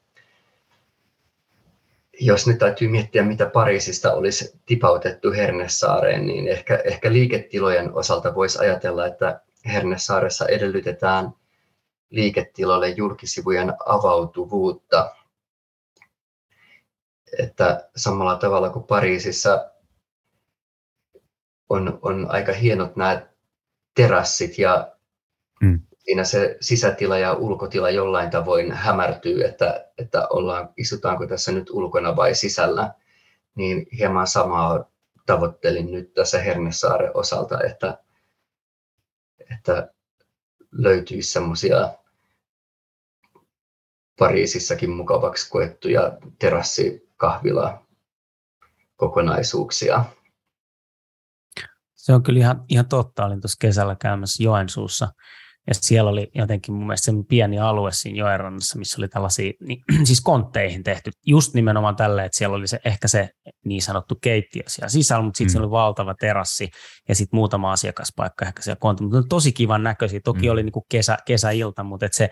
jos nyt täytyy miettiä, mitä Pariisista olisi tipautettu Hernesaareen, niin ehkä, ehkä liiketilojen osalta voisi ajatella, että Hernesaaressa edellytetään liiketiloille julkisivujen avautuvuutta. Että samalla tavalla kuin Pariisissa on, on aika hienot nämä terassit ja mm. Siinä se sisätila ja ulkotila jollain tavoin hämärtyy, että, että ollaan, istutaanko tässä nyt ulkona vai sisällä, niin hieman samaa tavoittelin nyt tässä Hernesaaren osalta, että että löytyisi semmoisia Pariisissakin mukavaksi koettuja terassikahvila kokonaisuuksia. Se on kyllä ihan, ihan totta. Olin tuossa kesällä käymässä Joensuussa ja siellä oli jotenkin mun mielestä pieni alue siinä joenrannassa, missä oli tällaisia, niin, siis kontteihin tehty, just nimenomaan tälle, että siellä oli se, ehkä se niin sanottu keittiö siellä sisällä, mutta sitten mm. siellä oli valtava terassi ja sitten muutama asiakaspaikka ehkä siellä kontti, mutta oli tosi kivan näköisiä. Toki mm. oli niin kuin kesä, kesäilta, mutta että se,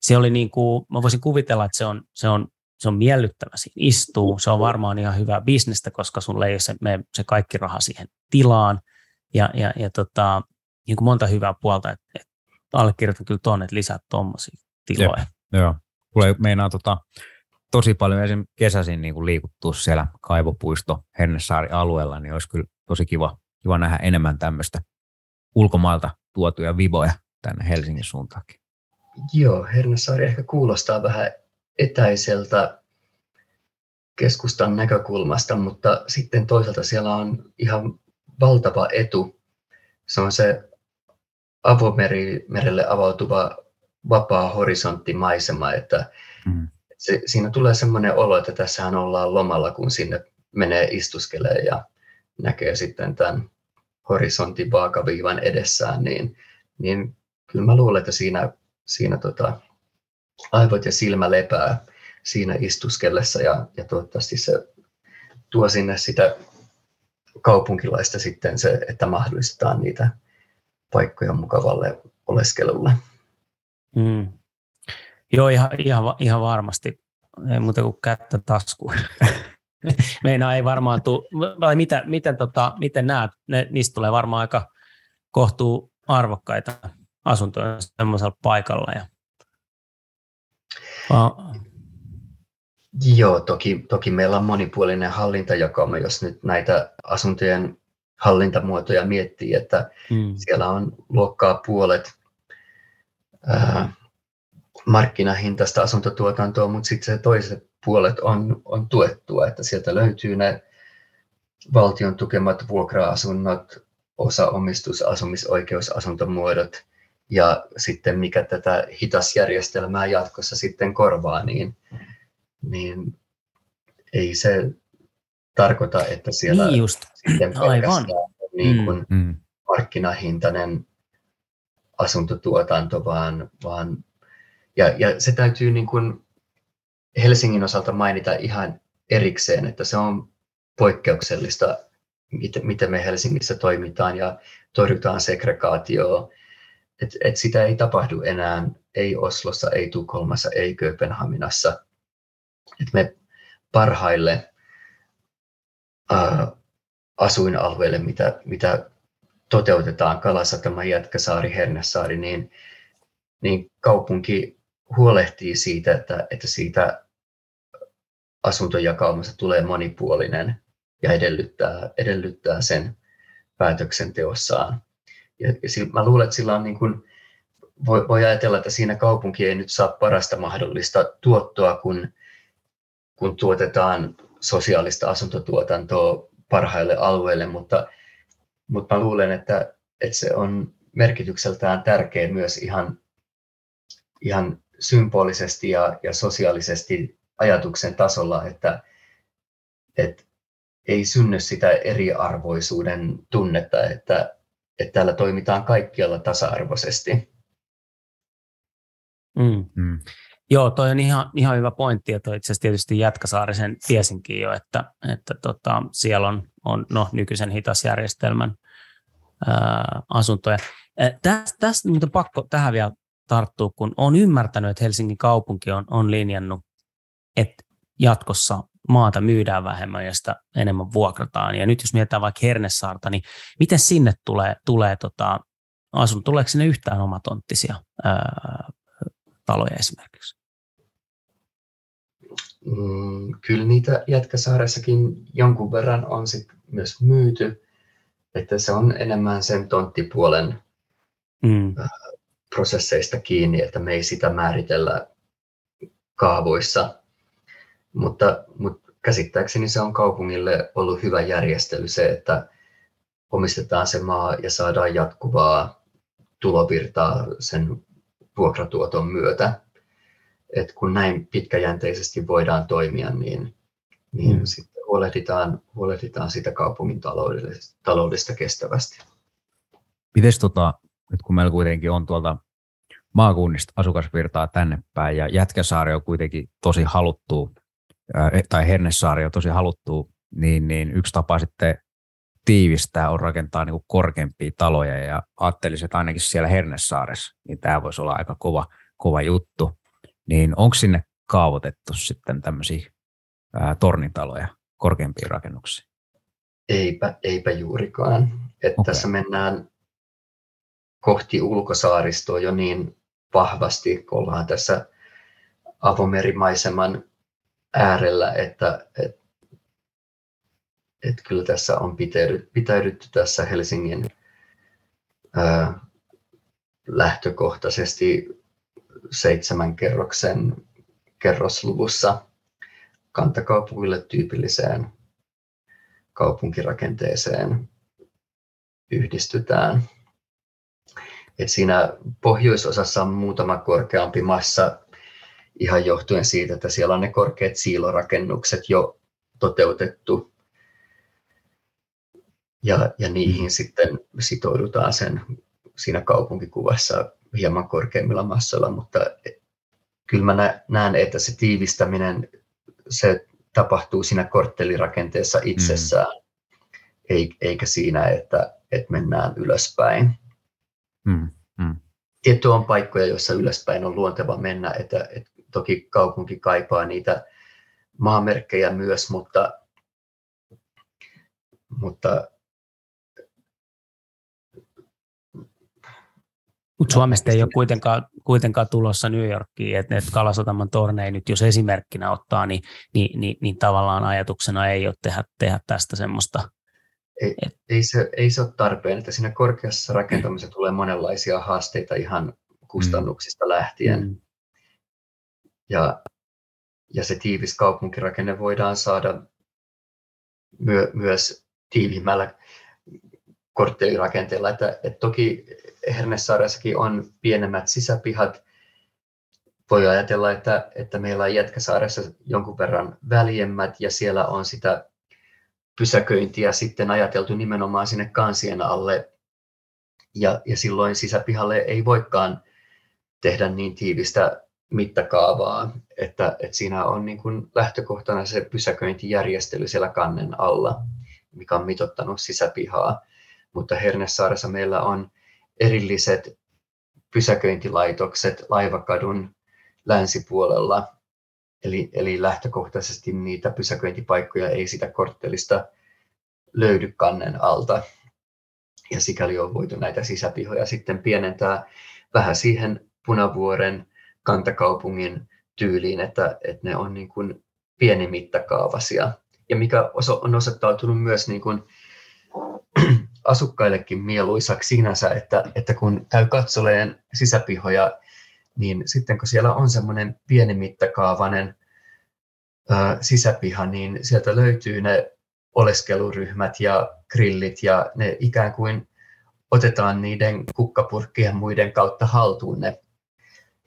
se oli niin kuin, mä voisin kuvitella, että se on, se on se on miellyttävä siinä istuu, se on varmaan ihan hyvää bisnestä, koska sun ei se, me, se kaikki raha siihen tilaan ja, ja, ja tota, niin kuin monta hyvää puolta, että, että allekirjoitan kyllä tuonne, että lisää tuommoisia tiloja. Jep, joo. Kuule, meinaa tota, tosi paljon esim. kesäisin niin liikuttua siellä kaivopuisto Hernesaari alueella, niin olisi kyllä tosi kiva, kiva nähdä enemmän tämmöistä ulkomailta tuotuja viboja tänne Helsingin suuntaankin. Joo, Hernesaari ehkä kuulostaa vähän etäiseltä keskustan näkökulmasta, mutta sitten toisaalta siellä on ihan valtava etu. Se on se avomerelle avautuva vapaa horisonttimaisema, että mm. se, siinä tulee semmoinen olo, että tässähän ollaan lomalla, kun sinne menee istuskelee ja näkee sitten tämän horisontin vaakaviivan edessään, niin, niin kyllä mä luulen, että siinä, siinä tota, aivot ja silmä lepää siinä istuskellessa ja, ja toivottavasti se tuo sinne sitä kaupunkilaista sitten se, että mahdollistetaan niitä paikkoja mukavalle oleskelulle. Mm. Joo, ihan, ihan, ihan varmasti. Ei muuta kuin kättä taskuun. Meinaa ei varmaan tule, vai mitä, miten, tota, miten näet, ne, niistä tulee varmaan aika kohtuu arvokkaita asuntoja semmoisella paikalla. Ja... Joo, toki, toki meillä on monipuolinen hallintajakauma, jos nyt näitä asuntojen hallintamuotoja miettii, että mm. siellä on luokkaa puolet ää, markkinahintaista asuntotuotantoa, mutta sitten se toiset puolet on, on tuettua, että sieltä löytyy ne valtion tukemat vuokra-asunnot, osa omistusasumisoikeusasuntomuodot ja sitten mikä tätä hitasjärjestelmää jatkossa sitten korvaa, niin, niin ei se tarkoita, että siellä niin just. sitten Aivan. Niin kuin mm. mm. markkinahintainen asuntotuotanto, vaan, vaan ja, ja se täytyy niin kuin Helsingin osalta mainita ihan erikseen, että se on poikkeuksellista, miten me Helsingissä toimitaan ja torjutaan segregaatioa et, et sitä ei tapahdu enää, ei Oslossa, ei Tukholmassa, ei Kööpenhaminassa. Et me parhaille ää, asuinalueille, mitä, mitä toteutetaan Kalasatama, Jätkäsaari, Hernesaari, niin, niin kaupunki huolehtii siitä, että, että siitä asuntojakaumasta tulee monipuolinen ja edellyttää, edellyttää sen päätöksenteossaan. Ja, ja mä luulen, että sillä on niin kuin, voi, voi ajatella, että siinä kaupunki ei nyt saa parasta mahdollista tuottoa, kun, kun tuotetaan sosiaalista asuntotuotantoa parhaille alueille, mutta, mutta mä luulen, että, että se on merkitykseltään tärkeä myös ihan, ihan symbolisesti ja, ja sosiaalisesti ajatuksen tasolla, että, että ei synny sitä eriarvoisuuden tunnetta, että, että täällä toimitaan kaikkialla tasa-arvoisesti. Mm. Mm. Joo, toi on ihan, ihan hyvä pointti, ja toi itse asiassa tietysti Jätkäsaarisen tiesinkin jo, että, että tota, siellä on, on no, nykyisen hitasjärjestelmän ää, asuntoja. Tästä täs, on pakko tähän vielä tarttua, kun on ymmärtänyt, että Helsingin kaupunki on, on linjannut, että jatkossa maata myydään vähemmän ja sitä enemmän vuokrataan. Ja nyt jos mietitään vaikka Hernesaarta, niin miten sinne tulee, tulee tota, asun, tuleeko sinne yhtään omatonttisia ää, taloja esimerkiksi? Mm, kyllä niitä Jätkäsaaressakin jonkun verran on sit myös myyty, että se on enemmän sen tonttipuolen mm. prosesseista kiinni, että me ei sitä määritellä kaavoissa. Mutta, mutta käsittääkseni se on kaupungille ollut hyvä järjestely se, että omistetaan se maa ja saadaan jatkuvaa tulovirtaa sen vuokratuoton myötä että kun näin pitkäjänteisesti voidaan toimia, niin, niin mm. sitten huolehditaan, huolehditaan sitä kaupungin taloudesta, taloudesta kestävästi. Mites tota, nyt kun meillä kuitenkin on tuolta maakunnista asukasvirtaa tänne päin ja Jätkäsaari on kuitenkin tosi haluttu, tai Hernesaari on tosi haluttu, niin, niin yksi tapa sitten tiivistää on rakentaa niin korkeampia taloja ja ajattelisin, että ainakin siellä Hernesaaressa, niin tämä voisi olla aika kova, kova juttu niin onko sinne kaavoitettu sitten tämmöisiä ää, tornitaloja, korkeampia rakennuksia? Eipä, eipä juurikaan. Että okay. Tässä mennään kohti ulkosaaristoa jo niin vahvasti, kun ollaan tässä avomerimaiseman äärellä, että et, et kyllä tässä on pitäydytty, pitäydytty tässä Helsingin ää, lähtökohtaisesti seitsemän kerroksen kerrosluvussa kantakaupungille tyypilliseen kaupunkirakenteeseen yhdistytään. Et siinä pohjoisosassa on muutama korkeampi massa ihan johtuen siitä, että siellä on ne korkeat siilorakennukset jo toteutettu. Ja, ja niihin sitten sitoudutaan sen siinä kaupunkikuvassa hieman korkeimmilla massoilla, mutta kyllä mä näen, että se tiivistäminen se tapahtuu siinä korttelirakenteessa itsessään, mm. eikä siinä, että, että mennään ylöspäin. Mm. Mm. Tietty on paikkoja, joissa ylöspäin on luonteva mennä, että, että toki kaupunki kaipaa niitä maamerkkejä myös, mutta, mutta Mutta Suomesta ei ole kuitenkaan, kuitenkaan tulossa New Yorkiin, että et Kalasataman torneja nyt jos esimerkkinä ottaa, niin, niin, niin, niin tavallaan ajatuksena ei ole tehdä, tehdä tästä semmoista. Ei, et... ei, se, ei se ole tarpeen, että siinä korkeassa rakentamisessa tulee monenlaisia haasteita ihan kustannuksista mm. lähtien. Mm. Ja, ja se tiivis kaupunkirakenne voidaan saada myö, myös tiiviimmällä korttelirakenteella. Että, että toki Hernesaaressakin on pienemmät sisäpihat. Voi ajatella, että, että meillä on Jätkäsaaressa jonkun verran väljemmät ja siellä on sitä pysäköintiä sitten ajateltu nimenomaan sinne kansien alle. Ja, ja silloin sisäpihalle ei voikaan tehdä niin tiivistä mittakaavaa, että, että siinä on niin kuin lähtökohtana se pysäköintijärjestely siellä kannen alla, mikä on mitottanut sisäpihaa. Mutta Hernesaaressa meillä on erilliset pysäköintilaitokset Laivakadun länsipuolella. Eli, eli lähtökohtaisesti niitä pysäköintipaikkoja ei sitä korttelista löydy kannen alta. Ja sikäli on voitu näitä sisäpihoja sitten pienentää vähän siihen Punavuoren kantakaupungin tyyliin, että, että ne on niin kuin pienimittakaavaisia. Ja mikä on osoittautunut myös niin kuin asukkaillekin mieluisaksi sinänsä, että, että kun käy katsoleen sisäpihoja, niin sitten kun siellä on semmoinen pienimittakaavainen sisäpiha, niin sieltä löytyy ne oleskeluryhmät ja grillit ja ne ikään kuin otetaan niiden kukkapurkkien muiden kautta haltuun ne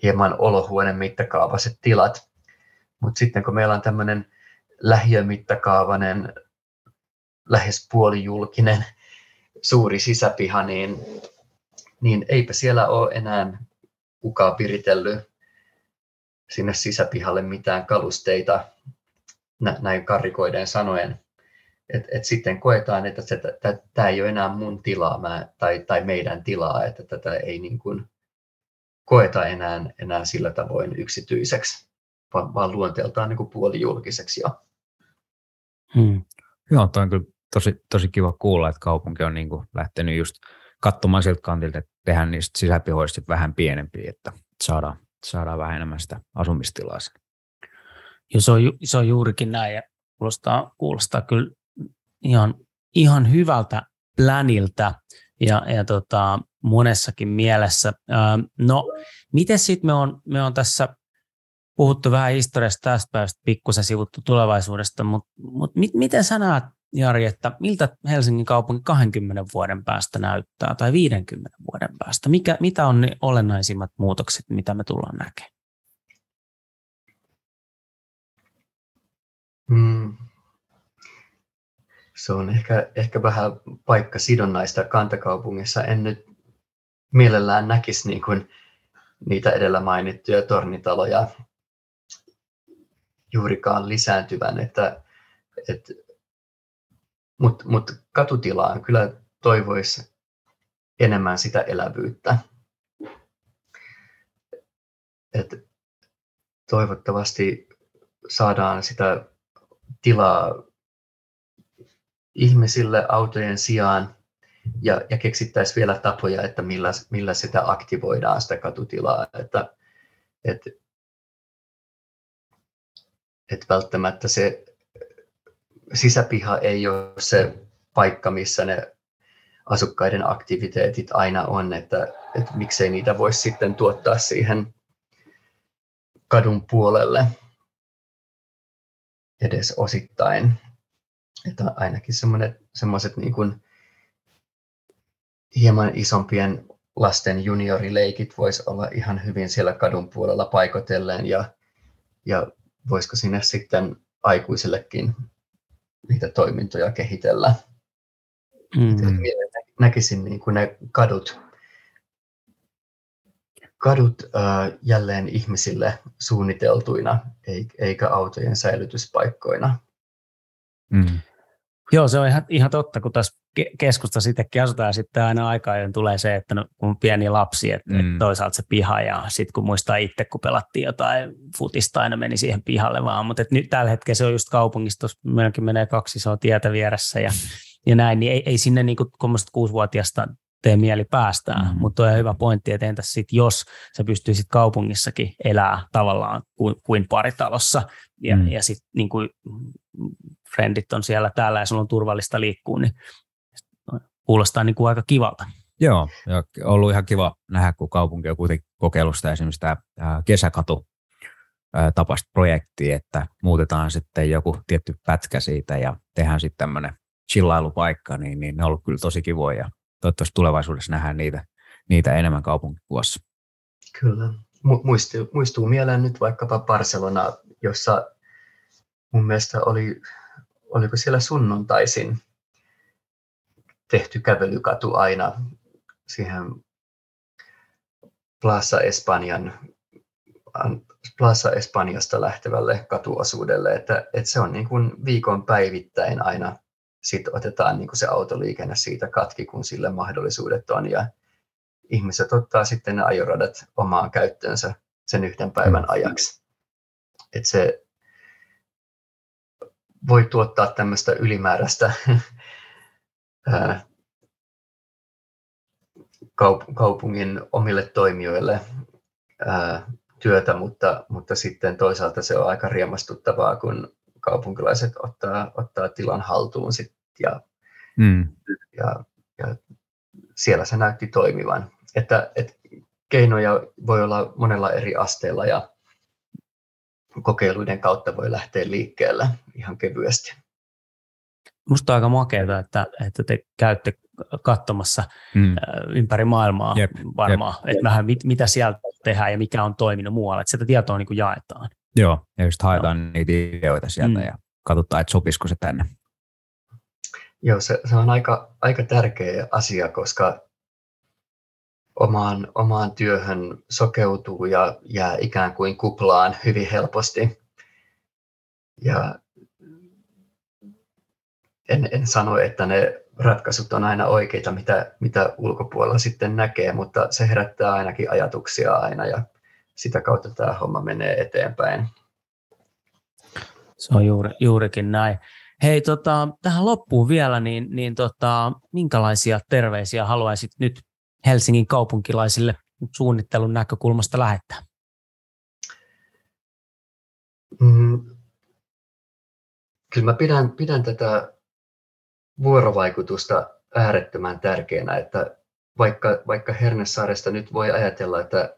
hieman olohuoneen mittakaavaiset tilat. Mutta sitten kun meillä on tämmöinen lähiömittakaavainen, lähes puolijulkinen suuri sisäpiha, niin, niin eipä siellä ole enää kukaan viritellyt sinne sisäpihalle mitään kalusteita näin karikoiden sanoen. Et, et sitten koetaan, että tämä ei ole enää mun tilaa mä, tai, tai meidän tilaa, että tätä ei niin kuin koeta enää, enää sillä tavoin yksityiseksi, vaan, vaan luonteeltaan niin puolijulkiseksi. Hmm. Joo, toi on kyllä tosi, tosi kiva kuulla, että kaupunki on niin kuin lähtenyt just katsomaan siltä kantilta, että tehdään niistä sisäpihoista vähän pienempiä, että saadaan, saadaan vähän enemmän sitä asumistilaa. Se on, se on juurikin näin ja kuulostaa, kuulostaa kyllä ihan, ihan hyvältä pläniltä ja, ja tota, monessakin mielessä. no, miten sitten me on, me on tässä puhuttu vähän historiasta tästä päivästä, pikkusen sivuttu tulevaisuudesta, mutta mut mit, miten sä näet, Jari, että miltä Helsingin kaupunki 20 vuoden päästä näyttää tai 50 vuoden päästä? Mikä, mitä on ne olennaisimmat muutokset, mitä me tullaan näkemään? Mm. Se on ehkä, ehkä vähän paikka sidonnaista kantakaupungissa. En nyt mielellään näkisi niin kuin niitä edellä mainittuja tornitaloja juurikaan lisääntyvän, että, että mutta mut katutilaan kyllä toivoisi enemmän sitä elävyyttä. Et toivottavasti saadaan sitä tilaa ihmisille autojen sijaan ja, ja keksittäisiin vielä tapoja, että millä, millä sitä aktivoidaan, sitä katutilaa. Että, et, et välttämättä se sisäpiha ei ole se paikka, missä ne asukkaiden aktiviteetit aina on, että, että miksei niitä voisi sitten tuottaa siihen kadun puolelle edes osittain. Että ainakin semmoiset niin kuin hieman isompien lasten juniorileikit voisi olla ihan hyvin siellä kadun puolella paikotelleen ja, ja voisiko sinne sitten aikuisellekin niitä toimintoja kehitellä. Mm. Näkisin niin kuin ne kadut, kadut äh, jälleen ihmisille suunniteltuina, eikä autojen säilytyspaikkoina. Mm. Joo, se on ihan, ihan totta, kun tässä keskusta sittenkin asutaan ja sitten aina aikaa, ajoin tulee se, että no, kun pieni lapsi, että mm. toisaalta se piha ja sitten kun muistaa itse, kun pelattiin jotain futista, aina meni siihen pihalle vaan, mutta nyt tällä hetkellä se on just kaupungista, meilläkin menee kaksi isoa tietä vieressä ja, ja näin, niin ei, ei sinne niin kuin kuusivuotiaasta tee mieli päästään, mm-hmm. mutta on hyvä pointti, että entäs sit, jos sä pystyisit kaupungissakin elää tavallaan kuin, kuin paritalossa ja, mm. ja sitten niin kuin frendit on siellä täällä ja sulla on turvallista liikkua, niin kuulostaa niin kuin aika kivalta. Joo, ja ollut ihan kiva nähdä, kun kaupunki on kuitenkin kokeillut sitä esimerkiksi tämä kesäkatu tapasta projektia, että muutetaan sitten joku tietty pätkä siitä ja tehdään sitten tämmöinen chillailupaikka, niin, niin ne on ollut kyllä tosi kivoja ja toivottavasti tulevaisuudessa nähdään niitä, niitä enemmän kaupunkikuvassa. Kyllä. Muistuu, muistuu mieleen nyt vaikkapa Barcelona, jossa mun mielestä oli, oliko siellä sunnuntaisin tehty kävelykatu aina siihen Plaza Espanjan Plaza Espanjasta lähtevälle katuosuudelle, että, että se on niin kuin viikon päivittäin aina sit otetaan niin kuin se autoliikenne siitä katki, kun sille mahdollisuudet on. Ja, ihmiset ottaa sitten ne ajoradat omaan käyttöönsä sen yhden päivän ajaksi. Et se voi tuottaa tämmöistä ylimääräistä kaupungin omille toimijoille työtä, mutta, mutta sitten toisaalta se on aika riemastuttavaa, kun kaupunkilaiset ottaa, ottaa tilan haltuun sit ja, mm. ja, ja siellä se näytti toimivan. Että, että keinoja voi olla monella eri asteella ja kokeiluiden kautta voi lähteä liikkeelle ihan kevyesti. Musta on aika makeaa, että, että te käytte katsomassa mm. ympäri maailmaa jep, varmaan, jep. että vähän mit, mitä sieltä tehdään ja mikä on toiminut muualla, että sitä tietoa niin kuin jaetaan. Joo, ja just haetaan no. niitä ideoita sieltä mm. ja katsotaan, että sopisiko se tänne. Joo, se, se on aika, aika tärkeä asia, koska omaan, omaan työhön sokeutuu ja jää ikään kuin kuplaan hyvin helposti. Ja en, en sano, että ne ratkaisut on aina oikeita, mitä, mitä ulkopuolella sitten näkee, mutta se herättää ainakin ajatuksia aina ja sitä kautta tämä homma menee eteenpäin. Se on juuri, juurikin näin. Hei, tota, tähän loppuun vielä, niin, niin tota, minkälaisia terveisiä haluaisit nyt Helsingin kaupunkilaisille suunnittelun näkökulmasta lähettää? Mm, kyllä mä pidän, pidän tätä vuorovaikutusta äärettömän tärkeänä, että vaikka, vaikka Hernesaaresta nyt voi ajatella, että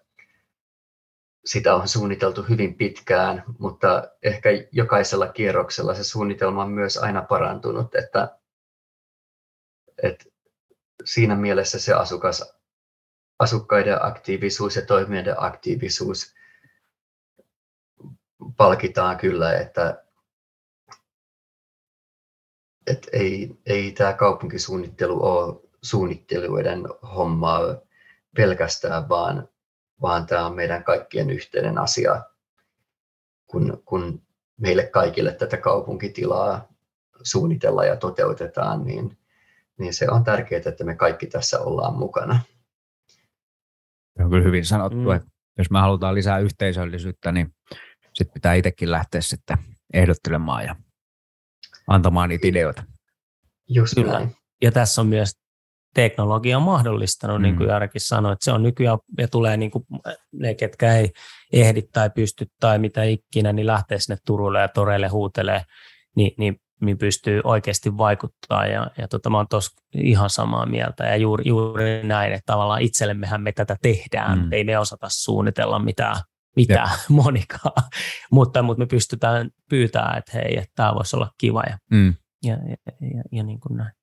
sitä on suunniteltu hyvin pitkään, mutta ehkä jokaisella kierroksella se suunnitelma on myös aina parantunut, että, että siinä mielessä se asukas, asukkaiden aktiivisuus ja toimijoiden aktiivisuus palkitaan kyllä, että, että ei, ei tämä kaupunkisuunnittelu ole suunnittelijoiden hommaa pelkästään, vaan vaan tämä on meidän kaikkien yhteinen asia, kun, kun meille kaikille tätä kaupunkitilaa suunnitellaan ja toteutetaan, niin, niin se on tärkeää, että me kaikki tässä ollaan mukana. Se on kyllä hyvin sanottu, mm. että jos me halutaan lisää yhteisöllisyyttä, niin sitten pitää itsekin lähteä sitten ehdottelemaan ja antamaan niitä ideoita. Just Kyllä. Näin. Ja tässä on myös teknologia on mahdollistanut, mm. niin kuin mm. Jarkin sanoi, että se on nykyään ja tulee niin kuin ne, ketkä ei ehdi tai pysty tai mitä ikinä, niin lähtee sinne Turulle ja Toreille huutelee, niin, niin, niin pystyy oikeasti vaikuttaa ja, ja tota, mä oon tuossa ihan samaa mieltä ja juuri, juuri näin, että tavallaan itsellemmehän me tätä tehdään, mm. ei me osata suunnitella mitään, mitään monikaan, mutta, mutta me pystytään pyytämään, että hei, että tämä voisi olla kiva ja, mm. ja, ja, ja, ja niin kuin näin.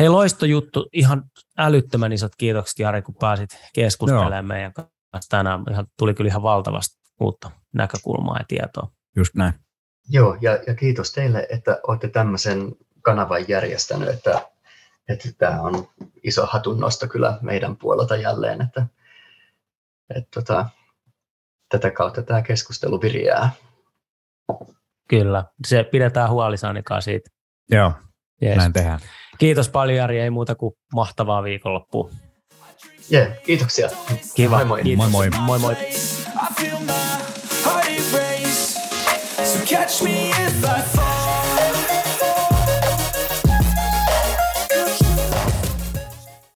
Hei, loistojuttu. Ihan älyttömän isot kiitokset, Jari, kun pääsit keskustelemaan meidän kanssa tänään. Ihan, tuli kyllä ihan valtavasti uutta näkökulmaa ja tietoa. Just näin. Joo, ja, ja kiitos teille, että olette tämmöisen kanavan järjestänyt, että, että tämä on iso hatunnosto kyllä meidän puolelta jälleen, että, että tota, tätä kautta tämä keskustelu viriää. Kyllä, se pidetään huoli Sanikaa siitä. Joo, yes. näin tehdään. Kiitos paljon Jari, ei muuta kuin mahtavaa viikonloppua. Yeah, kiitoksia. Kiva. Moi moi. Moi moi. moi, moi. catch me if I fall